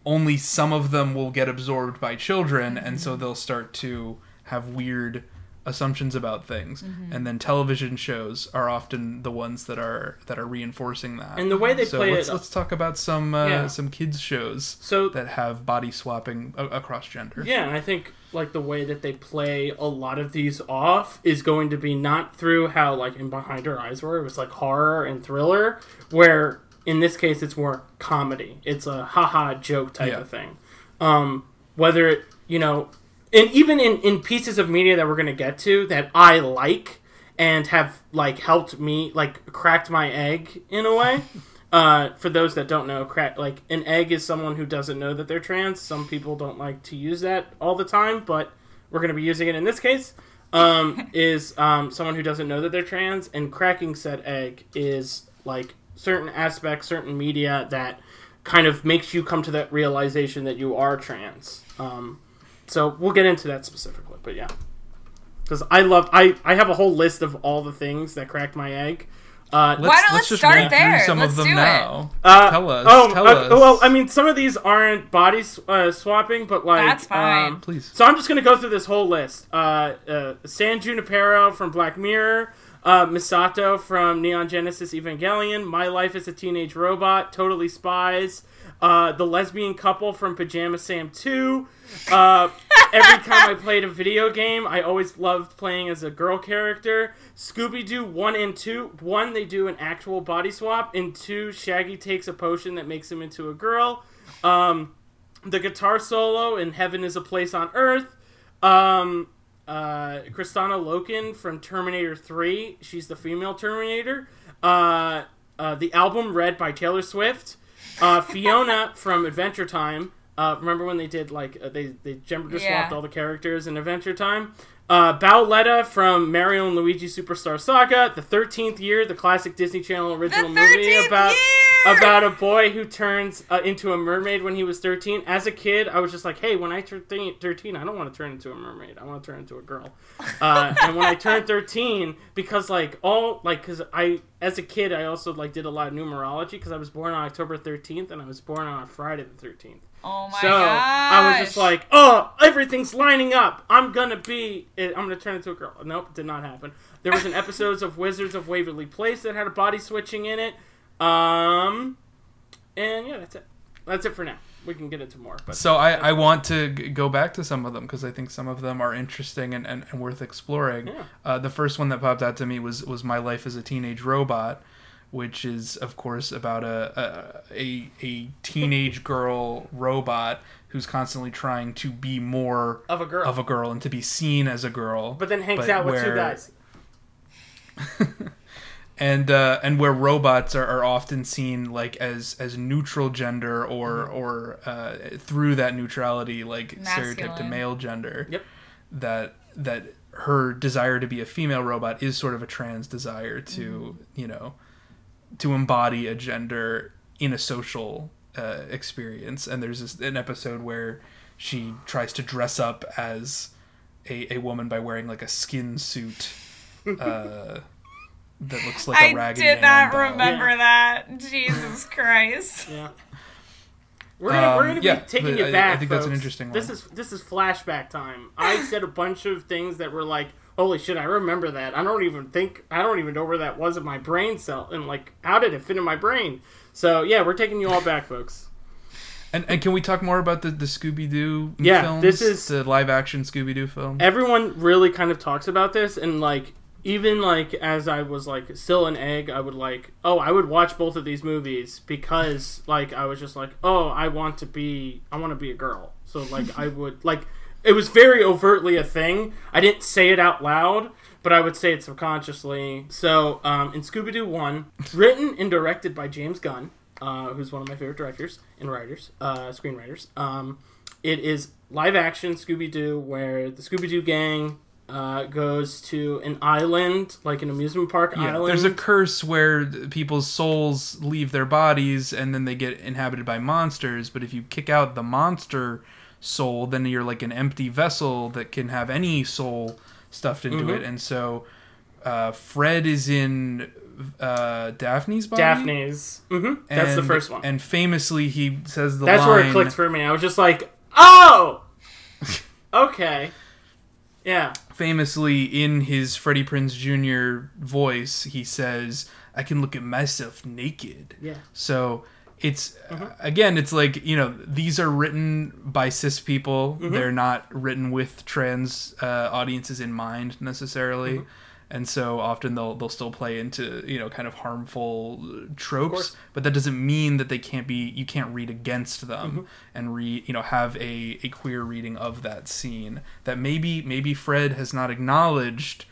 Speaker 2: only some of them will get absorbed by children and so mm-hmm. they'll start to have weird assumptions about things and then television shows are often the ones that are that are reinforcing that
Speaker 3: And the way they
Speaker 2: so
Speaker 3: play
Speaker 2: let's,
Speaker 3: it-
Speaker 2: let's talk about some uh,
Speaker 3: Yeah.
Speaker 2: some kids shows
Speaker 3: So
Speaker 2: that have body swapping a- across gender
Speaker 3: Yeah, and I think like the way that they play a lot of these off is going to be not through how like in Behind Her Eyes where it was like horror and thriller, where in this case it's more comedy. It's a haha joke type
Speaker 2: Yeah.
Speaker 3: of thing. Um, whether it you know, and even in in pieces of media that we're gonna get to that I like and have like helped me like cracked my egg in a way. *laughs* Uh, for those that don't know, crack like an egg is someone who doesn't know that they're trans. Some people don't like to use that all the time, but we're going to be using it in this case. Um, *laughs* is um, someone who doesn't know that they're trans, and cracking said egg is like certain aspects, certain media that kind of makes you come to that realization that you are trans. Um, so we'll get into that specifically, but yeah, because I love I I have a whole list of all the things that cracked my egg. Uh,
Speaker 2: let's,
Speaker 1: Why don't-
Speaker 2: let's
Speaker 1: let's
Speaker 2: just
Speaker 1: start
Speaker 2: through
Speaker 1: there.
Speaker 2: some
Speaker 1: Let's
Speaker 2: of them
Speaker 1: do it.
Speaker 2: now
Speaker 3: Uh,
Speaker 2: tell us
Speaker 3: Oh,
Speaker 2: tell
Speaker 3: uh,
Speaker 2: us
Speaker 3: well, I mean, some of these aren't body uh, swapping, but like
Speaker 1: That's fine.
Speaker 3: um,
Speaker 2: please
Speaker 3: so I'm just gonna go through this whole list. Uh, uh, San Junipero from Black Mirror, uh, Misato from Neon Genesis Evangelion, My Life as a Teenage Robot, Totally Spies, uh, the lesbian couple from Pajama Sam 2. Uh, every time I played a video game, I always loved playing as a girl character. Scooby Doo 1 and 2. 1, they do an actual body swap, and 2, Shaggy takes a potion that makes him into a girl. Um, the guitar solo in Heaven is a Place on Earth. Um, uh, Kristanna Loken from Terminator 3. She's the female Terminator. Uh, uh, the album Red by Taylor Swift. Uh, Fiona from Adventure Time. Uh, remember when they did like uh, they they gender
Speaker 1: Yeah.
Speaker 3: swapped all the characters in Adventure Time? Uh, Bowletta from Mario and Luigi Superstar Saga. The Thirteenth Year, the classic Disney Channel original movie about
Speaker 1: year!
Speaker 3: about a boy who turns uh, into a mermaid when he was 13. As a kid, I was just like, hey, when I turn 13, I don't want to turn into a mermaid. I want to turn into a girl. Uh, and when I turned *laughs* 13, because like all like because I as a kid I also like did a lot of numerology because I was born on October 13th and I was born on a Friday the 13th.
Speaker 1: Oh my god.
Speaker 3: so
Speaker 1: gosh.
Speaker 3: I was just like, oh, everything's lining up. I'm gonna be. I'm gonna turn into a girl. Nope, did not happen. There was an *laughs* episode of Wizards of Waverly Place that had a body switching in it. Um, and yeah, that's it. That's it for now. We can get into more. But
Speaker 2: So I, I want to g- go back to some of them because I think some of them are interesting and, and, and worth exploring.
Speaker 3: Yeah.
Speaker 2: Uh, the first one that popped out to me was was My Life as a Teenage Robot, which is of course about a a, a, a teenage girl robot who's constantly trying to be more
Speaker 3: of a girl.
Speaker 2: of a girl and to be seen as a girl.
Speaker 3: but then hangs
Speaker 2: but
Speaker 3: out with two guys. *laughs*
Speaker 2: and uh, and where robots are, are often seen like as as neutral gender or
Speaker 3: Mm-hmm.
Speaker 2: or uh, through that neutrality like stereotype to male gender
Speaker 3: Yep.
Speaker 2: that that her desire to be a female robot is sort of a trans desire to
Speaker 3: Mm-hmm.
Speaker 2: you know to embody a gender in a social uh, experience and there's this, an episode where she tries to dress up as a, a woman by wearing like a skin suit uh, that looks like a
Speaker 1: I
Speaker 2: raggedy
Speaker 1: I
Speaker 2: did
Speaker 1: not
Speaker 2: doll.
Speaker 1: remember
Speaker 3: Yeah.
Speaker 1: that. Jesus *laughs* Christ.
Speaker 3: Yeah. We're gonna, we're
Speaker 2: Um,
Speaker 3: gonna be taking
Speaker 2: but
Speaker 3: you
Speaker 2: I- I
Speaker 3: back.
Speaker 2: think that's an
Speaker 3: folks.
Speaker 2: interesting
Speaker 3: This is this is flashback time. I said a bunch of things that were like, "Holy shit, I remember that." I don't even think I don't even know where that was in my brain cell, and like, how did it fit in my brain? So yeah, we're taking you all back, folks.
Speaker 2: And, and can we talk more about the, the Scooby Doo
Speaker 3: Yeah,
Speaker 2: films?
Speaker 3: this is-
Speaker 2: the live action Scooby Doo film.
Speaker 3: Everyone really kind of talks about this, and like, even like as I was like still an egg, I would like, oh, I would watch both of these movies because like I was just like, oh, I want to be, I want to be a girl. So like I would like, it was very overtly a thing. I didn't say it out loud, but I would say it subconsciously. So um, in Scooby Doo One, written and directed by James Gunn, uh, who's one of my favorite directors and writers, uh, screenwriters. Um, it is live action Scooby Doo, where the Scooby Doo gang uh, goes to an island, like an amusement park
Speaker 2: Yeah,
Speaker 3: island.
Speaker 2: there's a curse where people's souls leave their bodies and then they get inhabited by monsters. But if you kick out the monster soul, then you're like an empty vessel that can have any soul stuffed into
Speaker 3: Mhm.
Speaker 2: it. And so uh, Fred is in uh, Daphne's body.
Speaker 3: Daphne's. hmm That's the first one.
Speaker 2: And famously, he says the
Speaker 3: That's
Speaker 2: line.
Speaker 3: where it clicked for me. I was just like, oh, *laughs* okay, yeah.
Speaker 2: famously in his Freddie Prinze Jr. voice, he says, "I can look at myself naked."
Speaker 3: Yeah.
Speaker 2: So it's
Speaker 3: Mm-hmm.
Speaker 2: again, it's like you know these are written by cis people.
Speaker 3: Mm-hmm.
Speaker 2: They're not written with trans uh, audiences in mind necessarily.
Speaker 3: Mm-hmm.
Speaker 2: And so often they'll they'll still play into you know kind of harmful tropes, but that doesn't mean that they can't be you can't read against them
Speaker 3: Mm-hmm.
Speaker 2: and read you know have a, a queer reading of that scene that maybe maybe Fred has not acknowledged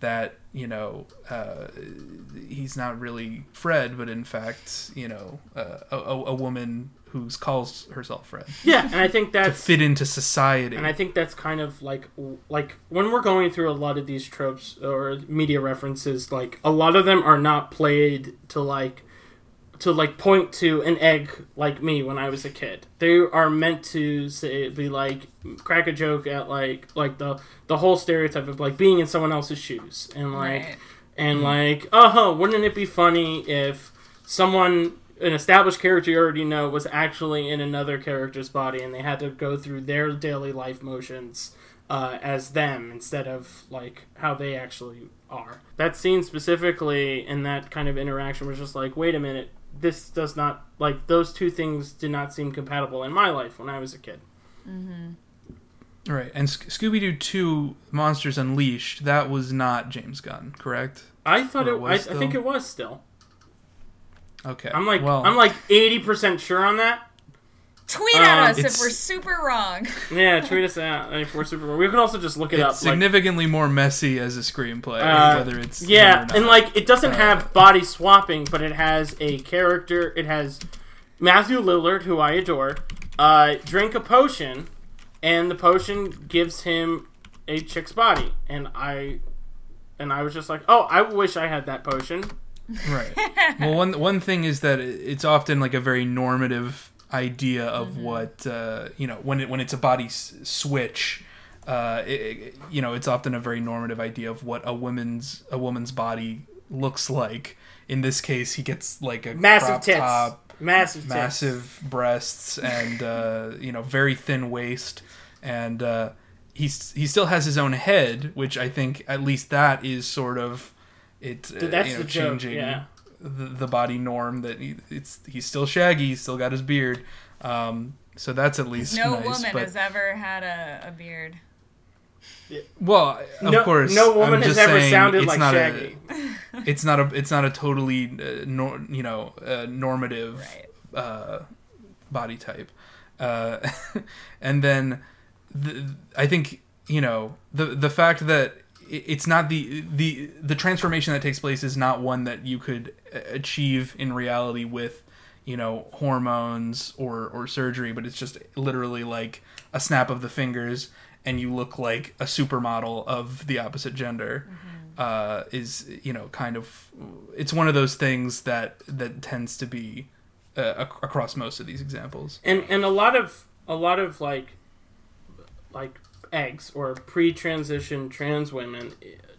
Speaker 2: that you know uh, he's not really Fred but in fact you know uh, a, a woman who calls herself Fred.
Speaker 3: Yeah, and I think
Speaker 2: to fit into society.
Speaker 3: And I think that's kind of like like when we're going through a lot of these tropes or media references, like a lot of them are not played to like to like point to an egg like me when I was a kid. They are meant to say be like crack a joke at like like the the whole stereotype of like being in someone else's shoes and like
Speaker 1: Right.
Speaker 3: and like oh wouldn't it be funny if someone an established character you already know was actually in another character's body and they had to go through their daily life motions uh, as them instead of like how they actually are that scene specifically and that kind of interaction was just like wait a minute this does not like those two things did not seem compatible in my life when i was a kid. Mm-hmm.
Speaker 2: right and Sc- Scooby-Doo 2 Monsters Unleashed that was not James Gunn correct?
Speaker 3: I thought
Speaker 2: Or
Speaker 3: it,
Speaker 2: it
Speaker 3: I, I think it was still.
Speaker 2: Okay
Speaker 3: i'm like
Speaker 2: well
Speaker 3: i'm like 80% sure on that
Speaker 1: Tweet at
Speaker 3: Um,
Speaker 1: us if we're super wrong.
Speaker 3: yeah *laughs* tweet us out if we're super wrong. we can also just look it
Speaker 2: it's
Speaker 3: up like,
Speaker 2: significantly more messy as a screenplay
Speaker 3: Uh,
Speaker 2: whether it's
Speaker 3: Yeah,
Speaker 2: or not.
Speaker 3: and like it doesn't
Speaker 2: Uh,
Speaker 3: have body swapping, but it has a character. It has Matthew Lillard, who I adore, uh, drink a potion, and the potion gives him a chick's body, and I, and I was just like, oh, I wish I had that potion.
Speaker 2: Right. *laughs* well, one one thing is that it's often like a very normative idea of what uh, you know when it when it's a body s- switch. Uh, it, it- you know, it's often a very normative idea of what a woman's a woman's body looks like. In this case, he gets like a
Speaker 3: Massive tits,
Speaker 2: top,
Speaker 3: massive tits.
Speaker 2: massive breasts, and uh, you know, very thin waist, and uh, he's he still has his own head, which I think at least that is sort of it.
Speaker 3: that's
Speaker 2: you know,
Speaker 3: the joke,
Speaker 2: changing
Speaker 3: yeah.
Speaker 2: The, the body norm that he, it's he's still shaggy, he's still got his beard. Um, so that's at least
Speaker 1: No
Speaker 2: nice.
Speaker 1: woman
Speaker 2: but
Speaker 1: has ever had a, a beard.
Speaker 2: well, of
Speaker 3: no,
Speaker 2: course,
Speaker 3: no woman
Speaker 2: I'm
Speaker 3: has ever sounded
Speaker 2: it's
Speaker 3: like
Speaker 2: not
Speaker 3: Shaggy.
Speaker 2: A, *laughs* it's not a it's not a totally uh, nor, you know uh, normative
Speaker 1: Right.
Speaker 2: uh, body type. Uh, *laughs* and then the, I think you know the the fact that it's not the the the transformation that takes place is not one that you could a- achieve in reality with you know hormones or or surgery, but it's just literally like a snap of the fingers and you look like a supermodel of the opposite gender. Uh, is you know kind of it's one of those things that that tends to be uh, ac- across most of these examples.
Speaker 3: and and a lot of a lot of like like eggs or pre-transition trans women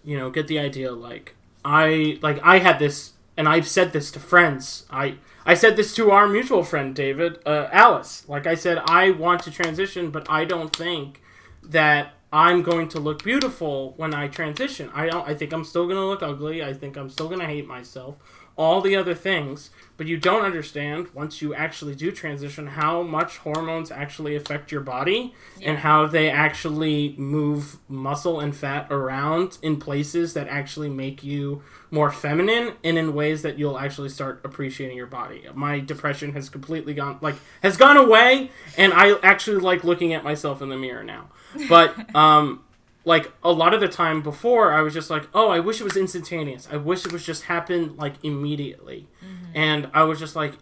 Speaker 3: you know get the idea like i like i had this and i've said this to friends. I i said this to our mutual friend david uh, alice. Like i said i want to transition but i don't think that i'm going to look beautiful when i transition. I don't i think i'm still going to look ugly. I think i'm still going to hate myself all the other things, but you don't understand once you actually do transition how much hormones actually affect your body and how they actually move muscle and fat around in places that actually make you more feminine and in ways that you'll actually start appreciating your body. My depression has completely gone like has gone away and I actually like looking at myself in the mirror now. But *laughs* um like a lot of the time before i was just like oh i wish it was instantaneous i wish it was just happen like immediately and i was just like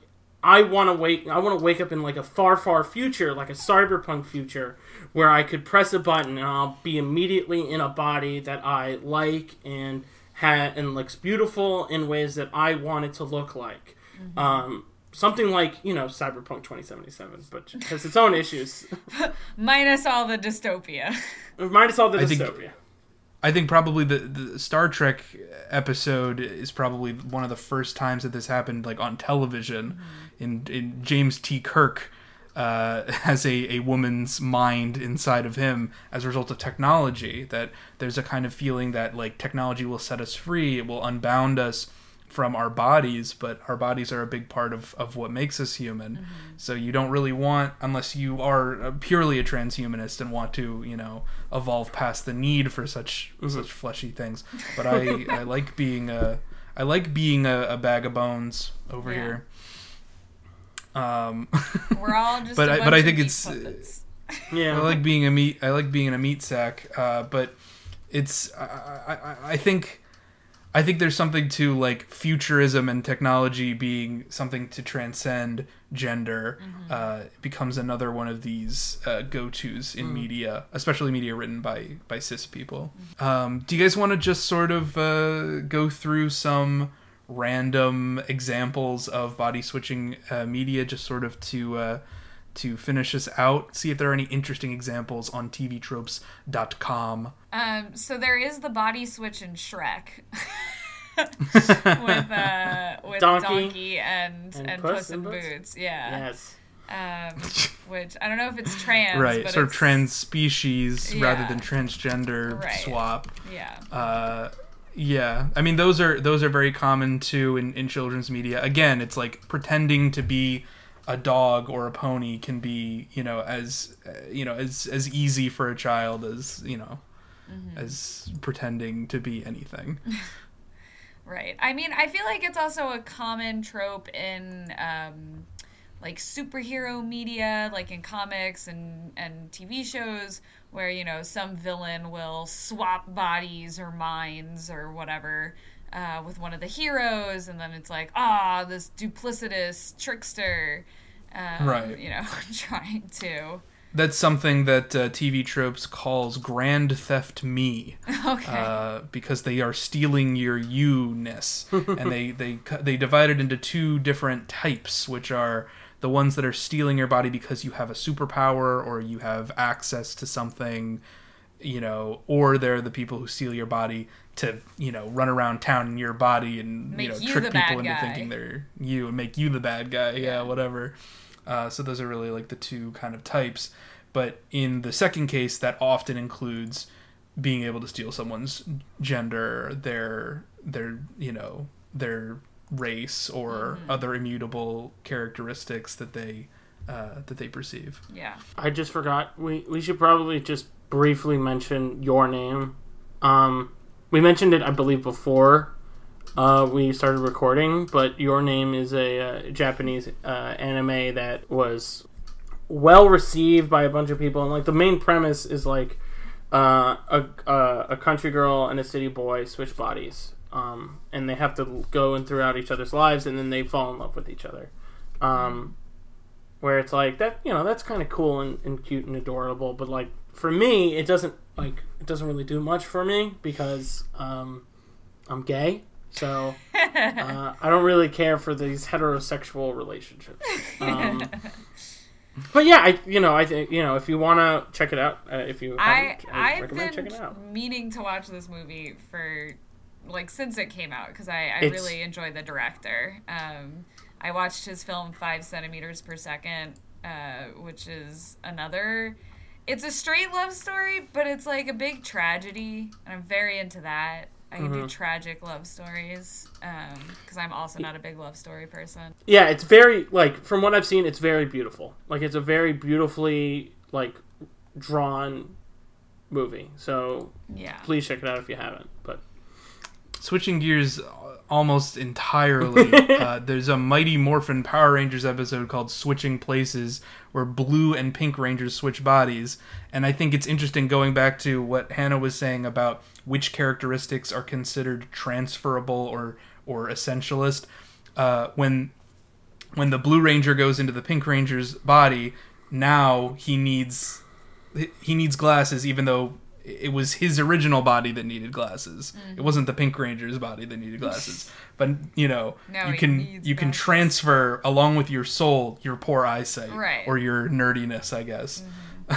Speaker 3: I want to wake I want to wake up in like a far far future, like a cyberpunk future where I could press a button and I'll be immediately in a body that I like and ha- and looks beautiful in ways that I want it to look like. Um, something like you know Cyberpunk 2077, but has its own issues. *laughs*
Speaker 1: Minus all the dystopia. *laughs*
Speaker 3: Minus all the
Speaker 2: I think-
Speaker 3: dystopia.
Speaker 2: I think probably the, the Star Trek episode is probably one of the first times that this happened, like on television. In in James T. Kirk uh, *laughs* has a, a woman's mind inside of him as a result of technology. That there's a kind of feeling that like technology will set us free, it will unbound us from our bodies, but our bodies are a big part of, of what makes us human. So you don't really want, unless you are uh, purely a transhumanist and want to, you know, evolve past the need for such such fleshy things. But I, *laughs* I like being a I like being a, a bag of bones over
Speaker 1: Yeah.
Speaker 2: here. Um, *laughs*
Speaker 1: We're all just.
Speaker 2: But
Speaker 1: a
Speaker 2: I-
Speaker 1: bunch
Speaker 2: but I think it's-
Speaker 1: puppets.
Speaker 3: Yeah.
Speaker 2: I like being a meat. I like being in a meat sack. Uh, but it's. I, I, I- I think. I think there's something to like futurism and technology being something to transcend gender. Uh, becomes another one of these uh, go-tos in media, especially media written by by cis people. Um, do you guys want to just sort of uh, go through some random examples of body switching uh, media, just sort of to uh, to finish us out? See if there are any interesting examples on TVTropes.com.
Speaker 1: Um, so there is the body switch in Shrek. *laughs* with uh, with
Speaker 3: Donkey
Speaker 1: donkey, and
Speaker 3: and
Speaker 1: and,
Speaker 3: Puss
Speaker 1: Puss,
Speaker 3: in
Speaker 1: in
Speaker 3: Boots?
Speaker 1: Boots. Yeah.
Speaker 3: Yes.
Speaker 1: Um, which I don't know if it's *laughs* trans.
Speaker 2: right,
Speaker 1: But
Speaker 2: sort of trans species rather than transgender
Speaker 1: Right.
Speaker 2: swap.
Speaker 1: Yeah.
Speaker 2: Uh, yeah, I mean those are those are very common too in, in children's media. Again, it's like pretending to be a dog or a pony can be you know as you know as as easy for a child as you know
Speaker 1: Mm-hmm.
Speaker 2: as pretending to be anything. *laughs*
Speaker 1: Right. I mean, I feel like it's also a common trope in um, like superhero media, like in comics and and TV shows, where you know some villain will swap bodies or minds or whatever. Uh, with one of the heroes, and then it's like, ah, this duplicitous trickster, um,
Speaker 2: Right.
Speaker 1: You know, *laughs* trying to.
Speaker 2: That's something that uh, TV tropes calls grand theft me. *laughs*
Speaker 1: Okay.
Speaker 2: uh, because they are stealing your you-ness, *laughs* and they they they divide it into two different types, which are the ones that are stealing your body because you have a superpower or you have access to something, you know, or they're the people who steal your body to you know run around town in your body and
Speaker 1: Make
Speaker 2: you know
Speaker 1: you
Speaker 2: trick people into
Speaker 1: guy.
Speaker 2: thinking they're you and make you the bad guy. Yeah,
Speaker 1: Yeah.
Speaker 2: whatever. Uh, so those are really like the two kind of types. But in the second case, that often includes being able to steal someone's gender, their their you know their race or other immutable characteristics that they uh, that they perceive.
Speaker 1: yeah.
Speaker 3: I just forgot. We we should probably just briefly mention your name. Um, we mentioned it, I believe, before uh, we started recording, but your name is a uh, Japanese uh, anime that was well received by a bunch of people, and like the main premise is like uh, a uh, a country girl and a city boy switch bodies, um, and they have to go in throughout each other's lives, and then they fall in love with each other. Um, where it's like that, you know, that's kind of cool and, and cute and adorable, but like for me, it doesn't like it doesn't really do much for me because um, I'm gay, so uh, *laughs* I don't really care for these heterosexual relationships. Um, *laughs* but yeah, I you know I think you know if you want to check it out, uh, if you
Speaker 1: I
Speaker 3: I
Speaker 1: I've
Speaker 3: recommend
Speaker 1: been
Speaker 3: checking it out.
Speaker 1: meaning to watch this movie for like since it came out because I, I
Speaker 3: It's-
Speaker 1: really enjoy the director. Um, I watched his film Five Centimeters Per Second, uh, which is another. It's a straight love story, but it's like a big tragedy, and I'm very into that. I can
Speaker 3: Mm-hmm.
Speaker 1: do tragic love stories because I'm also not a big love story person.
Speaker 3: Yeah, it's very like from what I've seen, it's very beautiful. Like it's a very beautifully like drawn movie. So
Speaker 1: Yeah.
Speaker 3: please check it out if you haven't. But
Speaker 2: Switching gears almost entirely, *laughs* uh, there's a Mighty Morphin Power Rangers episode called Switching Places, where blue and pink Rangers switch bodies. And I think it's interesting going back to what Hannah was saying about which characteristics are considered transferable or, or essentialist. Uh, when when the Blue Ranger goes into the Pink Ranger's body, now he needs he needs glasses, even though it was his original body that needed glasses.
Speaker 1: Mm-hmm.
Speaker 2: It wasn't the Pink Ranger's body that needed glasses. *laughs* but you know,
Speaker 1: Now
Speaker 2: you can you can transfer along with your soul your poor eyesight
Speaker 1: Right.
Speaker 2: or your nerdiness, I guess. *laughs*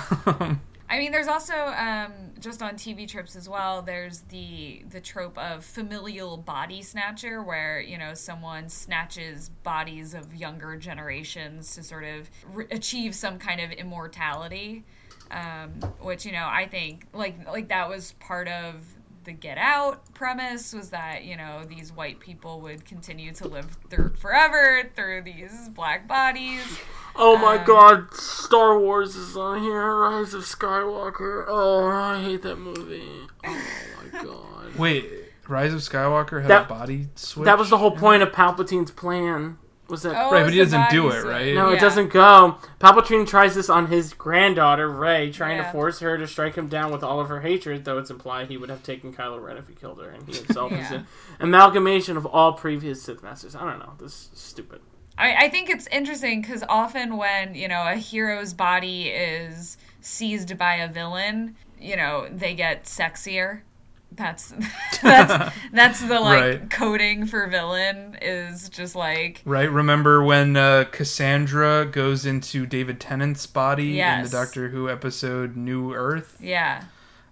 Speaker 1: I mean, there's also um, just on TV tropes as well. There's the the trope of familial body snatcher, where you know someone snatches bodies of younger generations to sort of re- achieve some kind of immortality. Um, which you know, I think like like that was part of the Get Out premise was that you know these white people would continue to live through forever through these black bodies.
Speaker 3: Oh my
Speaker 1: Um,
Speaker 3: god, Star Wars is on here. Rise of Skywalker. Oh, I hate that movie. Oh my *laughs* god.
Speaker 2: Wait, Rise of Skywalker had
Speaker 3: That-
Speaker 2: a body switch.
Speaker 3: That was the whole point of Palpatine's plan. Was that
Speaker 1: Oh,
Speaker 2: Right, but he doesn't do it, right?
Speaker 3: No,
Speaker 1: Yeah.
Speaker 3: it doesn't go. Palpatine tries this on his granddaughter, Rey, trying
Speaker 1: Yeah.
Speaker 3: to force her to strike him down with all of her hatred, though it's implied he would have taken Kylo Ren if he killed her, and he himself is *laughs*
Speaker 1: Yeah.
Speaker 3: an amalgamation of all previous Sith Masters. I don't know. This is stupid.
Speaker 1: I, I think it's interesting because often when you know a hero's body is seized by a villain, you know they get sexier. That's *laughs* that's that's the like
Speaker 2: Right.
Speaker 1: coding for villain is just like
Speaker 2: Right. Remember when uh, Cassandra goes into David Tennant's body in the Doctor Who episode New Earth?
Speaker 1: yeah.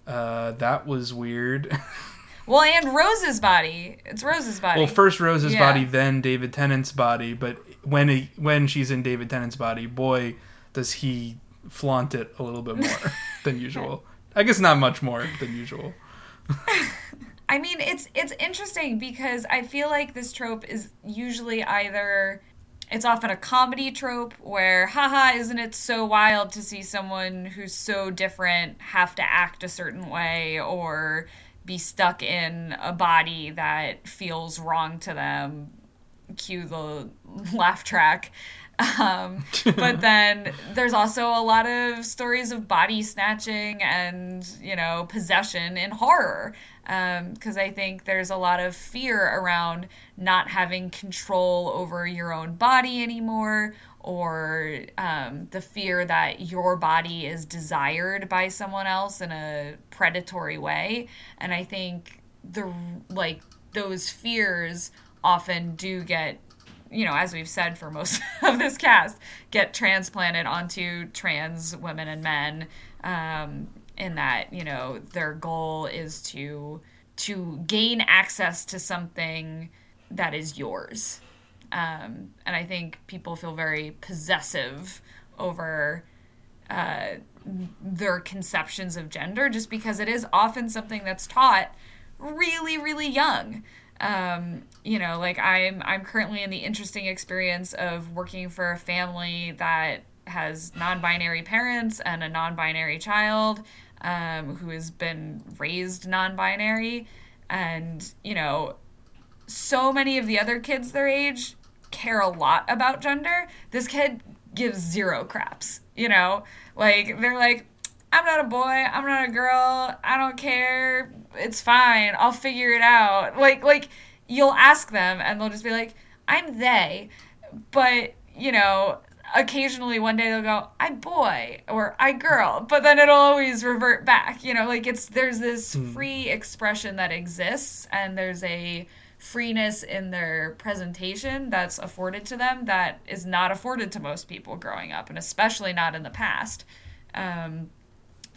Speaker 2: Uh, that was weird. *laughs*
Speaker 1: Well, and Rose's body. It's Rose's body.
Speaker 2: well, first Rose's
Speaker 1: Yeah.
Speaker 2: body, then David Tennant's body. But when he, when she's in David Tennant's body, boy, does he flaunt it a little bit more *laughs* than usual. I guess not much more than usual.
Speaker 1: I mean, it's it's interesting because I feel like this trope is usually either it's often a comedy trope where haha isn't it so wild to see someone who's so different have to act a certain way or be stuck in a body that feels wrong to them? Cue the *laughs* laugh track um, but *laughs* then there's also a lot of stories of body snatching and you know possession in horror because I think there's a lot of fear around not having control over your own body anymore, or um, the fear that your body is desired by someone else in a predatory way. And I think the like those fears often do get you know, as we've said for most *laughs* of this cast, get transplanted onto trans women and men. Um, in that, you know, their goal is to to gain access to something that is yours. Um, and I think people feel very possessive over uh, their conceptions of gender just because it is often something that's taught really, really young um, you know, like I'm I'm currently in the interesting experience of working for a family that has non-binary parents and a non-binary child um, who has been raised non-binary, and you know, so many of the other kids their age care a lot about gender. This kid gives zero craps. You know, like they're like, I'm not a boy, I'm not a girl, I don't care. It's fine. I'll figure it out. Like like you'll ask them and they'll just be like, I'm they. But, you know, occasionally one day they'll go, I boy or I girl, but then it'll always revert back. You know, like it's there's this free expression that exists and there's a freeness in their presentation that's afforded to them that is not afforded to most people growing up and especially not in the past. Um,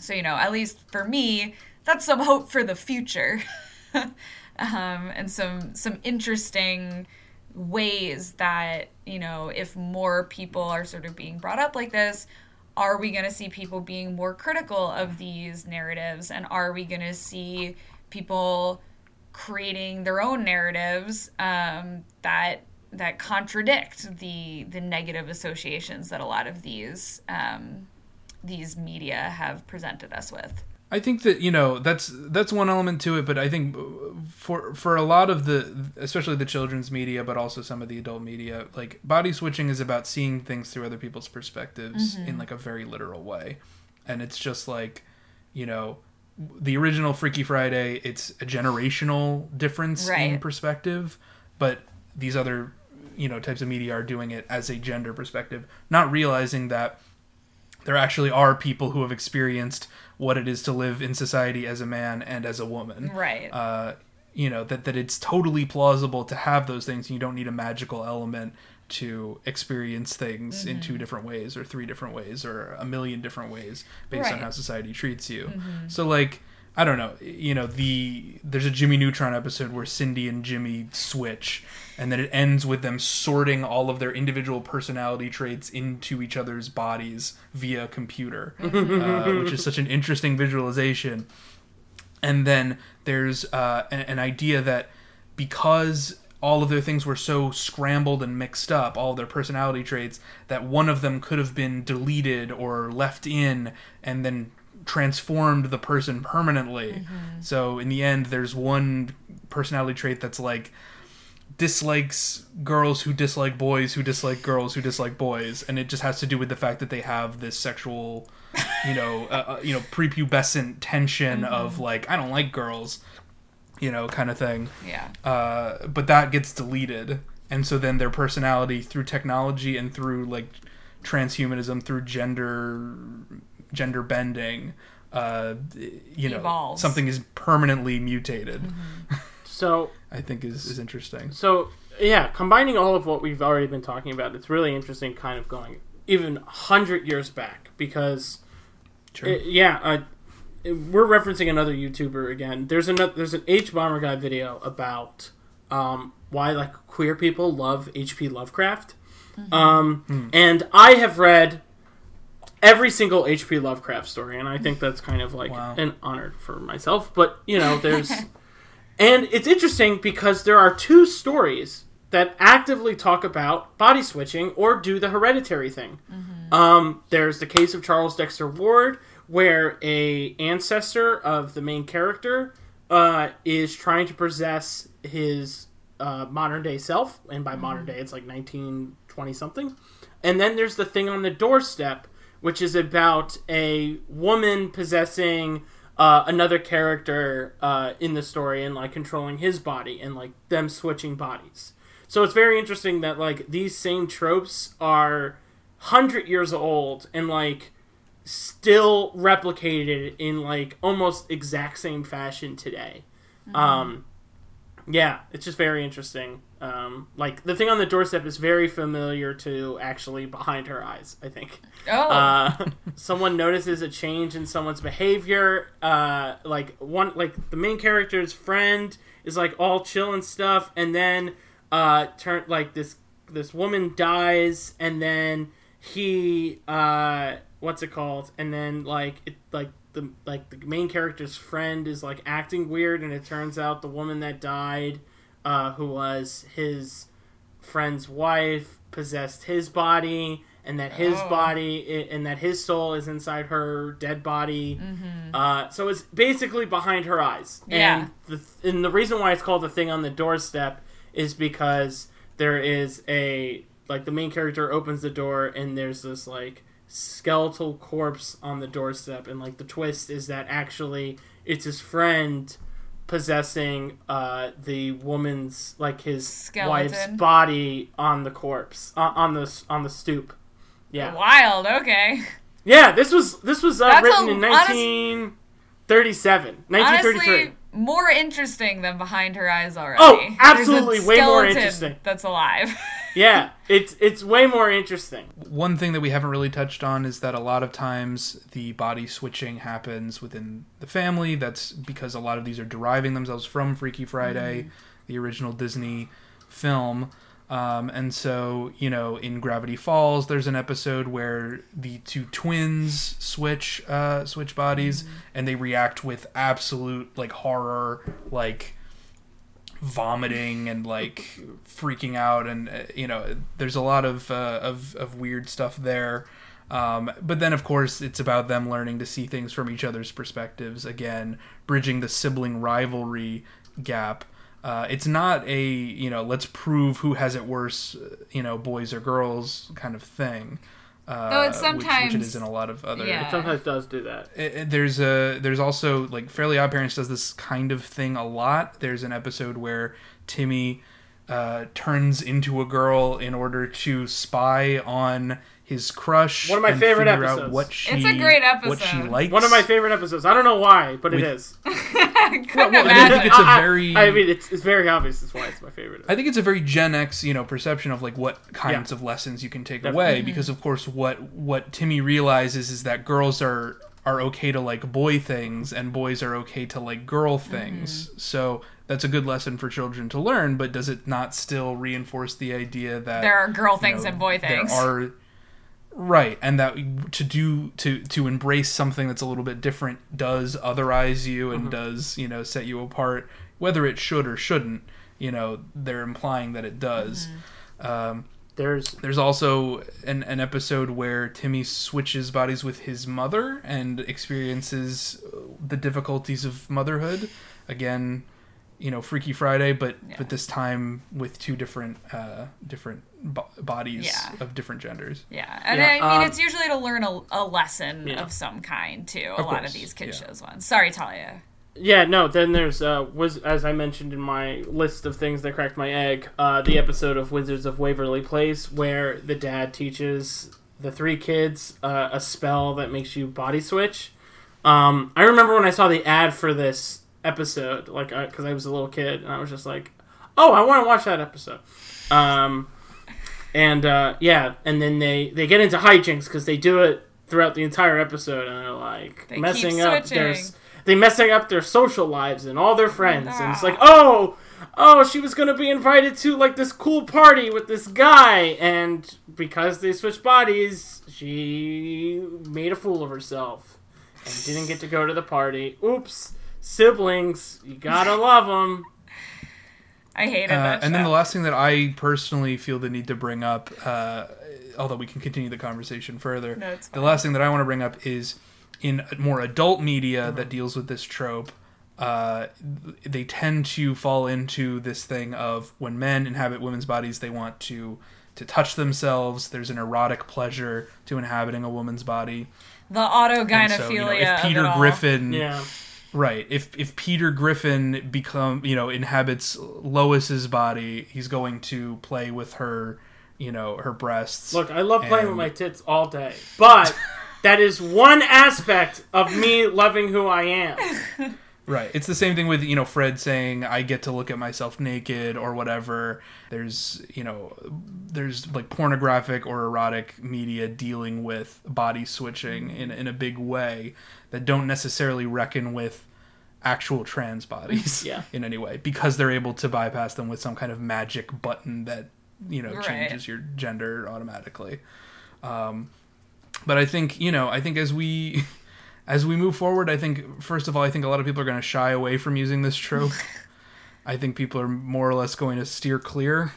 Speaker 1: so you know, at least for me, that's some hope for the future, *laughs* um, and some some interesting ways that you know, if more people are sort of being brought up like this, are we going to see people being more critical of these narratives, and are we going to see people creating their own narratives um, that that contradict the the negative associations that a lot of these um, these media have presented us with.
Speaker 2: I think that you know that's that's one element to it, but I think for for a lot of the especially the children's media, but also some of the adult media, like body switching is about seeing things through other people's perspectives mm-hmm. in like a very literal way, and it's just like you know the original Freaky Friday, it's a generational difference in perspective, but these other you know types of media are doing it as a gender perspective, not realizing that there actually are people who have experienced what it is to live in society as a man and as a woman.
Speaker 1: Right.
Speaker 2: Uh, you know that that it's totally plausible to have those things. You don't need a magical element to experience things
Speaker 1: Mm-hmm.
Speaker 2: in two different ways or three different ways or a million different ways based on how society treats you.
Speaker 1: Mm-hmm.
Speaker 2: So like I don't know, you know, the there's a Jimmy Neutron episode where Cindy and Jimmy switch and then it ends with them sorting all of their individual personality traits into each other's bodies via computer, *laughs* uh, which is such an interesting visualization. And then there's uh, an, an idea that because all of their things were so scrambled and mixed up, all of their personality traits, that one of them could have been deleted or left in and then transformed the person permanently. So in the end, there's one personality trait that's like dislikes girls who dislike boys who dislike girls who dislike boys and it just has to do with the fact that they have this sexual you know *laughs* uh, uh, you know prepubescent tension of like i don't like girls you know kind of thing.
Speaker 1: Yeah.
Speaker 2: uh, but that gets deleted. And so then their personality through technology and through like transhumanism through gender gender bending uh, you know
Speaker 1: Evolves.
Speaker 2: something is permanently mutated *laughs*
Speaker 3: So
Speaker 2: i think is, is interesting
Speaker 3: So yeah, combining all of what we've already been talking about, it's really interesting, kind of going even hundred years back because
Speaker 2: sure
Speaker 3: uh, yeah, uh, we're referencing another YouTuber again. There's another there's an hbomberguy video about um, why like queer people love H.P. Lovecraft, um, and I have read every single H.P. Lovecraft story, and I think that's kind of like
Speaker 2: Wow.
Speaker 3: an honor for myself. But you know, there's *laughs* and it's interesting because there are two stories that actively talk about body switching or do the hereditary thing. Um, there's the case of Charles Dexter Ward, where a ancestor of the main character uh, is trying to possess his uh, modern day self, and by modern day, it's like 1920 something. And then there's the thing on the doorstep, which is about a woman possessing uh, another character uh, in the story and like controlling his body and like them switching bodies. So it's very interesting that like these same tropes are hundred years old and like still replicated in like almost exact same fashion today. Um, yeah, it's just very interesting. Um, like the thing on the doorstep is very familiar to actually behind her eyes. I think
Speaker 1: Oh.
Speaker 3: uh, *laughs* someone notices a change in someone's behavior. Uh, like one, like the main character's friend is like all chill and stuff, and then uh, turn like this this woman dies, and then he uh, what's it called? And then like it like the like the main character's friend is like acting weird, and it turns out the woman that died, uh, who was his friend's wife possessed his body and that his
Speaker 1: Oh.
Speaker 3: body and that his soul is inside her dead body uh, so it's basically behind her eyes
Speaker 1: Yeah.
Speaker 3: and the, and the reason why it's called the thing on the doorstep is because there is a like the main character opens the door and there's this like skeletal corpse on the doorstep and like the twist is that actually it's his friend possessing uh the woman's like his wife's body on the corpse uh, on the on the stoop yeah
Speaker 1: Wild. Okay.
Speaker 3: yeah this was this was uh, written
Speaker 1: a-
Speaker 3: in
Speaker 1: honest-
Speaker 3: 1937 1933
Speaker 1: Honestly, more interesting than behind her eyes already.
Speaker 3: Oh, absolutely, way more
Speaker 1: skeleton
Speaker 3: interesting.
Speaker 1: That's alive. *laughs*
Speaker 3: yeah it's it's way more interesting
Speaker 2: One thing that we haven't really touched on is that a lot of times the body switching happens within the family. That's because a lot of these are deriving themselves from Freaky Friday, the original Disney film. Um, and so, you know, in Gravity Falls, there's an episode where the two twins switch uh, switch bodies, and they react with absolute like horror, like vomiting and like freaking out and uh, you know there's a lot of uh, of of weird stuff there. Um, but then of course it's about them learning to see things from each other's perspectives again bridging the sibling rivalry gap. Uh, it's not a you know let's prove who has it worse uh, you know boys or girls kind of thing uh,
Speaker 1: Though it's
Speaker 2: which- which, it
Speaker 1: sometimes-
Speaker 2: in a lot of other
Speaker 1: Yeah.
Speaker 3: it sometimes does do that
Speaker 2: it, it- there's a there's also like Fairly Odd Parents does this kind of thing a lot. There's an episode where Timmy uh, turns into a girl in order to spy on his crush.
Speaker 3: One of my
Speaker 2: and
Speaker 3: favorite
Speaker 2: figure out
Speaker 3: episodes.
Speaker 2: what she,
Speaker 1: It's a great episode.
Speaker 2: What she likes.
Speaker 3: One of my favorite episodes. I don't know why, but it
Speaker 2: With-
Speaker 3: is. *laughs*
Speaker 1: Couldn't
Speaker 2: well, I think it's a
Speaker 3: I- I-
Speaker 2: very-
Speaker 3: I, mean, it's, it's very obvious. That's why it's my favorite.
Speaker 2: I think it's a very Gen X, you know, perception of like what kinds of lessons you can take
Speaker 3: Definitely.
Speaker 2: away. Mm-hmm. Because of course, what what Timmy realizes is that girls are are okay to like boy things and boys are okay to like girl mm-hmm. things. So that's a good lesson for children to learn. But does it not still reinforce the idea that
Speaker 1: there are girl
Speaker 2: you
Speaker 1: things
Speaker 2: know,
Speaker 1: and boy things.
Speaker 2: There are right, and that to do to to embrace something that's a little bit different does otherize you and does you know set you apart, whether it should or shouldn't. You know, they're implying that it does. Um,
Speaker 3: There's
Speaker 2: there's also an, an episode where Timmy switches bodies with his mother and experiences uh, the difficulties of motherhood. Again, you know, Freaky Friday, but
Speaker 1: Yeah.
Speaker 2: but this time with two different uh, different bo- bodies
Speaker 1: Yeah.
Speaker 2: of different genders.
Speaker 1: Yeah, and
Speaker 3: Yeah,
Speaker 1: I mean
Speaker 3: um,
Speaker 1: it's usually to learn a, a lesson
Speaker 3: Yeah.
Speaker 1: of some kind too. A
Speaker 2: Of
Speaker 1: lot
Speaker 2: course,
Speaker 1: of these kid
Speaker 2: yeah.
Speaker 1: shows ones. Sorry, Talia.
Speaker 3: Yeah, no. Then there's uh, was as I mentioned in my list of things that cracked my egg, uh, the episode of Wizards of Waverly Place where the dad teaches the three kids uh, a spell that makes you body switch. Um, I remember when I saw the ad for this episode, like because I was a little kid, and I was just like, "Oh, I want to watch that episode." Um, and uh, yeah, and then they they get into hijinks because they do it throughout the entire episode, and they're like
Speaker 1: They
Speaker 3: messing up their they messing up their social lives and all their friends and it's
Speaker 1: Ah.
Speaker 3: like oh oh she was gonna be invited to like this cool party with this guy and because they switched bodies she made a fool of herself and didn't get to go to the party oops siblings you gotta love them
Speaker 1: I hated
Speaker 2: Uh,
Speaker 1: that.
Speaker 2: and then the last thing that I personally feel the need to bring up, uh, although we can continue the conversation further,
Speaker 1: No,
Speaker 2: the last thing that I want to bring up is in more adult media
Speaker 1: Mm-hmm.
Speaker 2: that deals with this trope. Uh, they tend to fall into this thing of when men inhabit women's bodies, they want to to touch themselves. There's an erotic pleasure to inhabiting a woman's body.
Speaker 1: the
Speaker 2: And
Speaker 1: autogynephilia
Speaker 2: so, you know, if Peter. Griffin
Speaker 3: yeah
Speaker 2: Right. If if Peter Griffin become you know inhabits Lois's body, he's going to play with her, you know, her breasts.
Speaker 3: look i love playing with my tits all day but that is one aspect of me loving who i am *laughs*
Speaker 2: Right. It's the same thing with you know Fred saying I get to look at myself naked or whatever. There's you know there's like pornographic or erotic media dealing with body switching in in a big way that don't necessarily reckon with actual trans bodies *laughs*
Speaker 3: Yeah.
Speaker 2: in any way because they're able to bypass them with some kind of magic button that you know
Speaker 1: Right.
Speaker 2: changes your gender automatically. Um, but I think you know I think as we *laughs* as we move forward, I think first of all, I think a lot of people are going to shy away from using this trope. *laughs* I think people are more or less going to steer clear.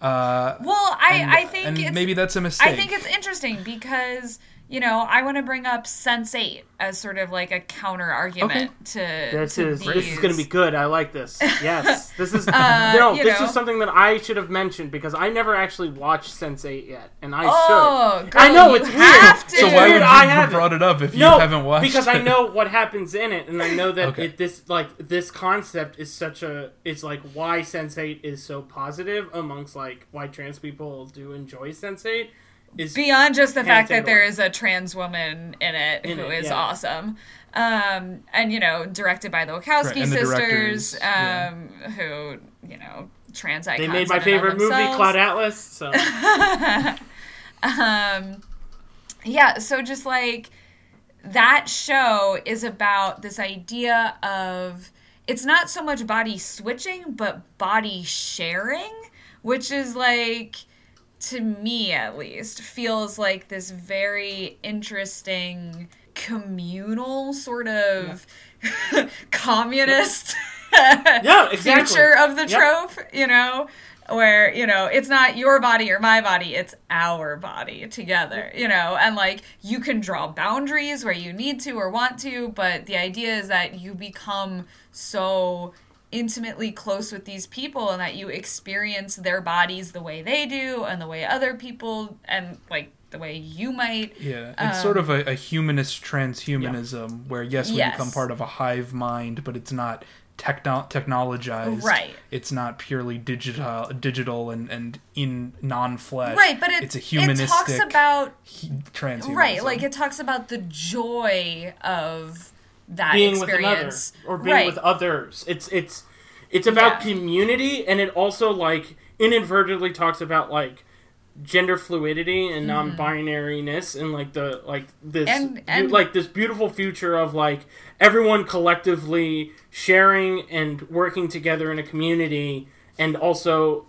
Speaker 2: Uh,
Speaker 1: Well, I
Speaker 2: and,
Speaker 1: I think
Speaker 2: and
Speaker 1: it's
Speaker 2: maybe that's a mistake.
Speaker 1: I think it's interesting because you know I want to bring up Sense8 as sort of like a counter argument to
Speaker 3: This
Speaker 1: to
Speaker 3: is
Speaker 1: these.
Speaker 3: this is going to be good. I like this. Yes, *laughs* this is
Speaker 1: Uh,
Speaker 3: no. This
Speaker 1: know.
Speaker 3: is something that I should have mentioned because I never actually watched Sense8 yet, and I
Speaker 1: Oh,
Speaker 3: should.
Speaker 1: girl,
Speaker 3: I know
Speaker 1: you
Speaker 3: it's
Speaker 1: have
Speaker 3: weird.
Speaker 1: to.
Speaker 2: so why would
Speaker 3: weird
Speaker 2: you
Speaker 3: I
Speaker 2: have brought it up if
Speaker 3: no,
Speaker 2: you haven't watched
Speaker 3: because
Speaker 2: it?
Speaker 3: I know what happens in it, and I know that
Speaker 2: Okay.
Speaker 3: it this like this concept is such a it's like why Sense8 is so positive amongst like why trans people do enjoy Sense Eight is
Speaker 1: beyond just the fact that
Speaker 3: it
Speaker 1: there
Speaker 3: away.
Speaker 1: is a trans woman in it
Speaker 3: In
Speaker 1: who
Speaker 3: it,
Speaker 1: is
Speaker 3: yeah.
Speaker 1: awesome um and you know directed by the wachowski
Speaker 2: Right, and the
Speaker 1: sisters
Speaker 2: directors, yeah.
Speaker 1: um who you know trans icons
Speaker 3: they made my
Speaker 1: in of
Speaker 3: favorite movie
Speaker 1: themselves.
Speaker 3: Cloud Atlas. So *laughs*
Speaker 1: um yeah so just like that show is about this idea of it's not so much body switching but body sharing which is like to me at least feels like this very interesting communal sort of *laughs* communist
Speaker 3: Yeah, *laughs* exactly.
Speaker 1: future of the
Speaker 3: Yep.
Speaker 1: trope you know where you know it's not your body or my body it's our body together you know and like you can draw boundaries where you need to or want to but the idea is that you become so intimately close with these people and that you experience their bodies the way they do and the way other people and like the way you might
Speaker 2: Yeah, it's sort
Speaker 1: Um,
Speaker 2: of a, a humanist transhumanism where yes, we
Speaker 1: Yes.
Speaker 2: become part of a hive mind, but it's not techno- technologized.
Speaker 1: Right.
Speaker 2: It's not purely digital, digital and and in non-flesh.
Speaker 1: Right, but it,
Speaker 2: it's a humanistic.
Speaker 1: it talks about
Speaker 2: he- transhumanism.
Speaker 1: right, like it talks about the joy of that
Speaker 3: being with another
Speaker 1: experience
Speaker 3: or being
Speaker 1: right.
Speaker 3: with others. It's it's it's about
Speaker 1: Yeah.
Speaker 3: community, and it also like inadvertently talks about like gender fluidity and non-binariness and like the like this
Speaker 1: Mm-hmm. And- and-
Speaker 3: like this beautiful future of like everyone collectively sharing and working together in a community and also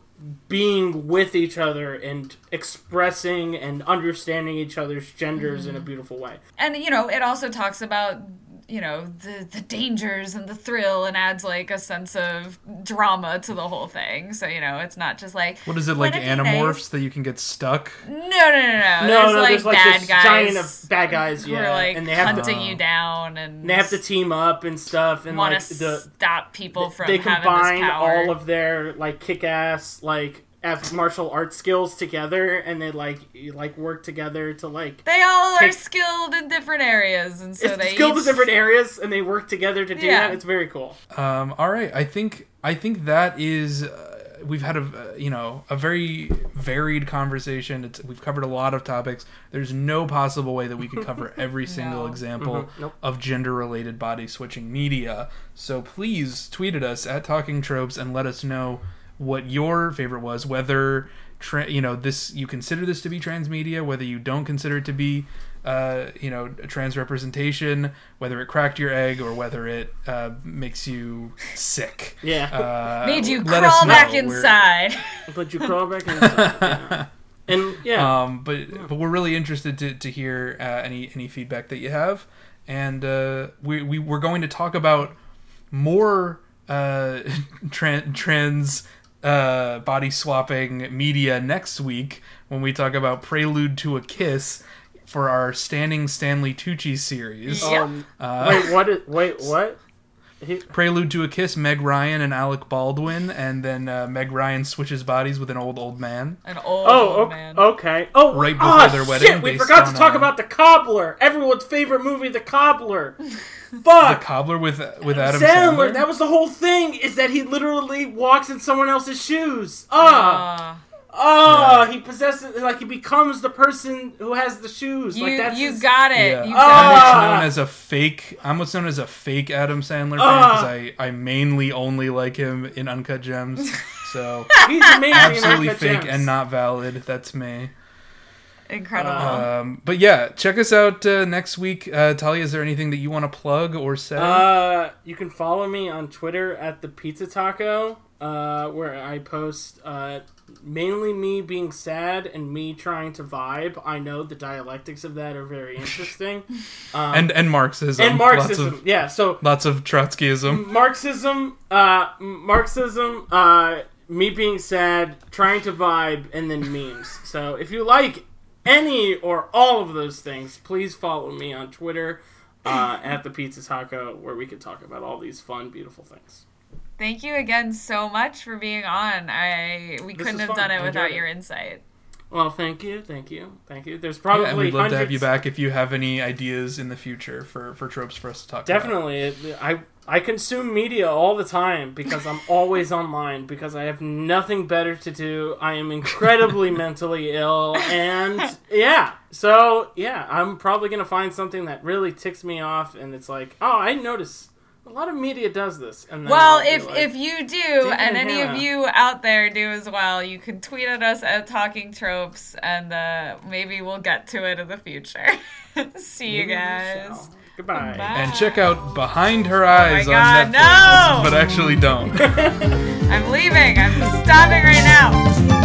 Speaker 3: being with each other and expressing and understanding each other's genders
Speaker 1: Mm-hmm.
Speaker 3: in a beautiful way.
Speaker 1: and you know it also talks about you know the the dangers and the thrill and adds like a sense of drama to the whole thing so you know it's not just like
Speaker 2: What is it like
Speaker 1: "Wouldn't it be
Speaker 2: animorphs
Speaker 1: nice?"
Speaker 2: that you can get stuck?
Speaker 1: no no no no
Speaker 3: No,
Speaker 1: there's
Speaker 3: no,
Speaker 1: like
Speaker 3: there's like
Speaker 1: bad
Speaker 3: this
Speaker 1: guys
Speaker 3: giant of bad guys,
Speaker 1: who
Speaker 3: yeah,
Speaker 1: are like
Speaker 3: and they have
Speaker 1: hunting
Speaker 3: to
Speaker 1: you down and
Speaker 3: they have to team up and stuff, and
Speaker 1: want
Speaker 3: like
Speaker 1: to
Speaker 3: the
Speaker 1: stop people from
Speaker 3: they
Speaker 1: having
Speaker 3: combine
Speaker 1: this power.
Speaker 3: all of their like kick-ass like af- martial arts skills together, and they like like work together to like
Speaker 1: they all are skilled in different areas and so
Speaker 3: it's
Speaker 1: they
Speaker 3: skilled in different areas, and they work together to do
Speaker 1: Yeah.
Speaker 3: that. It's very cool.
Speaker 2: Um, all right, I think I think that is. Uh, we've had a uh, you know a very varied conversation. It's we've covered a lot of topics. There's no possible way that we could cover *laughs* every single
Speaker 1: No.
Speaker 2: example
Speaker 3: Mhm. Nope.
Speaker 2: of gender-related body switching media. So please tweet at us at Talking Tropes and let us know what your favorite was. Whether tra- you know this you consider this to be transmedia, whether you don't consider it to be uh, you know a trans representation, whether it cracked your egg or whether it uh, makes you sick.
Speaker 3: Yeah,
Speaker 2: Uh,
Speaker 1: made you crawl back
Speaker 2: know.
Speaker 1: Inside
Speaker 3: but you crawl back *laughs* inside. yeah. And yeah,
Speaker 2: Um, but but we're really interested to, to hear uh, any any feedback that you have, and uh, we we we're going to talk about more uh, *laughs* tran- trans uh, body swapping media next week when we talk about Prelude to a Kiss for our Standing Stanley Tucci series.
Speaker 1: Yep.
Speaker 3: um,
Speaker 2: Uh,
Speaker 3: wait, what? Is, wait, what? He,
Speaker 2: Prelude to a Kiss, Meg Ryan and Alec Baldwin, and then uh, Meg Ryan switches bodies with an old old man.
Speaker 1: an old,
Speaker 3: Oh,
Speaker 1: old
Speaker 3: okay.
Speaker 1: man
Speaker 3: okay. Oh,
Speaker 2: Right before
Speaker 3: ah,
Speaker 2: their wedding,
Speaker 3: Shit, we forgot to talk
Speaker 2: uh,
Speaker 3: about the Cobbler. Everyone's favorite movie, The Cobbler. *laughs* Fuck.
Speaker 2: The cobbler with with Adam
Speaker 3: Sandler.
Speaker 2: Sandler.
Speaker 3: That was the whole thing. Is that he literally walks in someone else's shoes? Ah,
Speaker 1: Uh,
Speaker 3: ah.
Speaker 2: Yeah.
Speaker 3: He possesses, like, he becomes the person who has the shoes.
Speaker 1: you
Speaker 3: like that's
Speaker 1: you
Speaker 3: his-
Speaker 1: got it
Speaker 2: Yeah.
Speaker 1: you
Speaker 2: I'm
Speaker 1: got
Speaker 2: what's
Speaker 3: Ah!
Speaker 2: known as a fake. I'm what's known as a fake Adam Sandler fan
Speaker 3: Ah!
Speaker 2: because I, I mainly only like him in Uncut Gems. *laughs* So
Speaker 3: He's amazing. in
Speaker 2: absolutely
Speaker 3: Uncut
Speaker 2: fake
Speaker 3: Gems.
Speaker 2: and not valid. That's me.
Speaker 1: incredible
Speaker 3: Uh,
Speaker 2: Um, but yeah, check us out uh, next week. Uh, Talia, is there anything that you want to plug or say?
Speaker 3: Uh, you can follow me on Twitter at the Pizza Taco, uh, where I post uh, mainly me being sad and me trying to vibe. I know the dialectics of that are very interesting. *laughs* Um,
Speaker 2: and and Marxism.
Speaker 3: and Marxism,
Speaker 2: Lots of,
Speaker 3: yeah. So
Speaker 2: lots of Trotskyism.
Speaker 3: Marxism, uh, Marxism, uh, me being sad, trying to vibe, and then memes. So if you like any or all of those things, please follow me on Twitter uh, at the Pizza Taco, where we can talk about all these fun, beautiful things.
Speaker 1: Thank you again so much for being on i we couldn't have
Speaker 3: fun.
Speaker 1: done it
Speaker 3: enjoyed
Speaker 1: without
Speaker 3: it.
Speaker 1: your insight
Speaker 3: Well, thank you, thank you, thank you. There's
Speaker 2: Yeah,
Speaker 3: probably
Speaker 2: and we'd love to have you back if you have any ideas in the future for, for tropes for us to talk about.
Speaker 3: Definitely, It- I I consume media all the time because I'm always online because I have nothing better to do. I am incredibly *laughs* mentally ill, *laughs* and yeah, so yeah, I'm probably gonna find something that really ticks me off, and it's like, oh, I notice a lot of media does this. And then
Speaker 1: well if
Speaker 3: like,
Speaker 1: if you do and
Speaker 3: and
Speaker 1: any of you out there do as well you can tweet at us at talking tropes and uh maybe we'll get to it in the future *laughs* see you guys
Speaker 3: shall. Goodbye.
Speaker 1: Bye.
Speaker 2: And check out Behind Her Eyes
Speaker 1: Oh God,
Speaker 2: on Netflix.
Speaker 1: no!
Speaker 2: But actually don't. *laughs*
Speaker 1: i'm leaving i'm stopping right now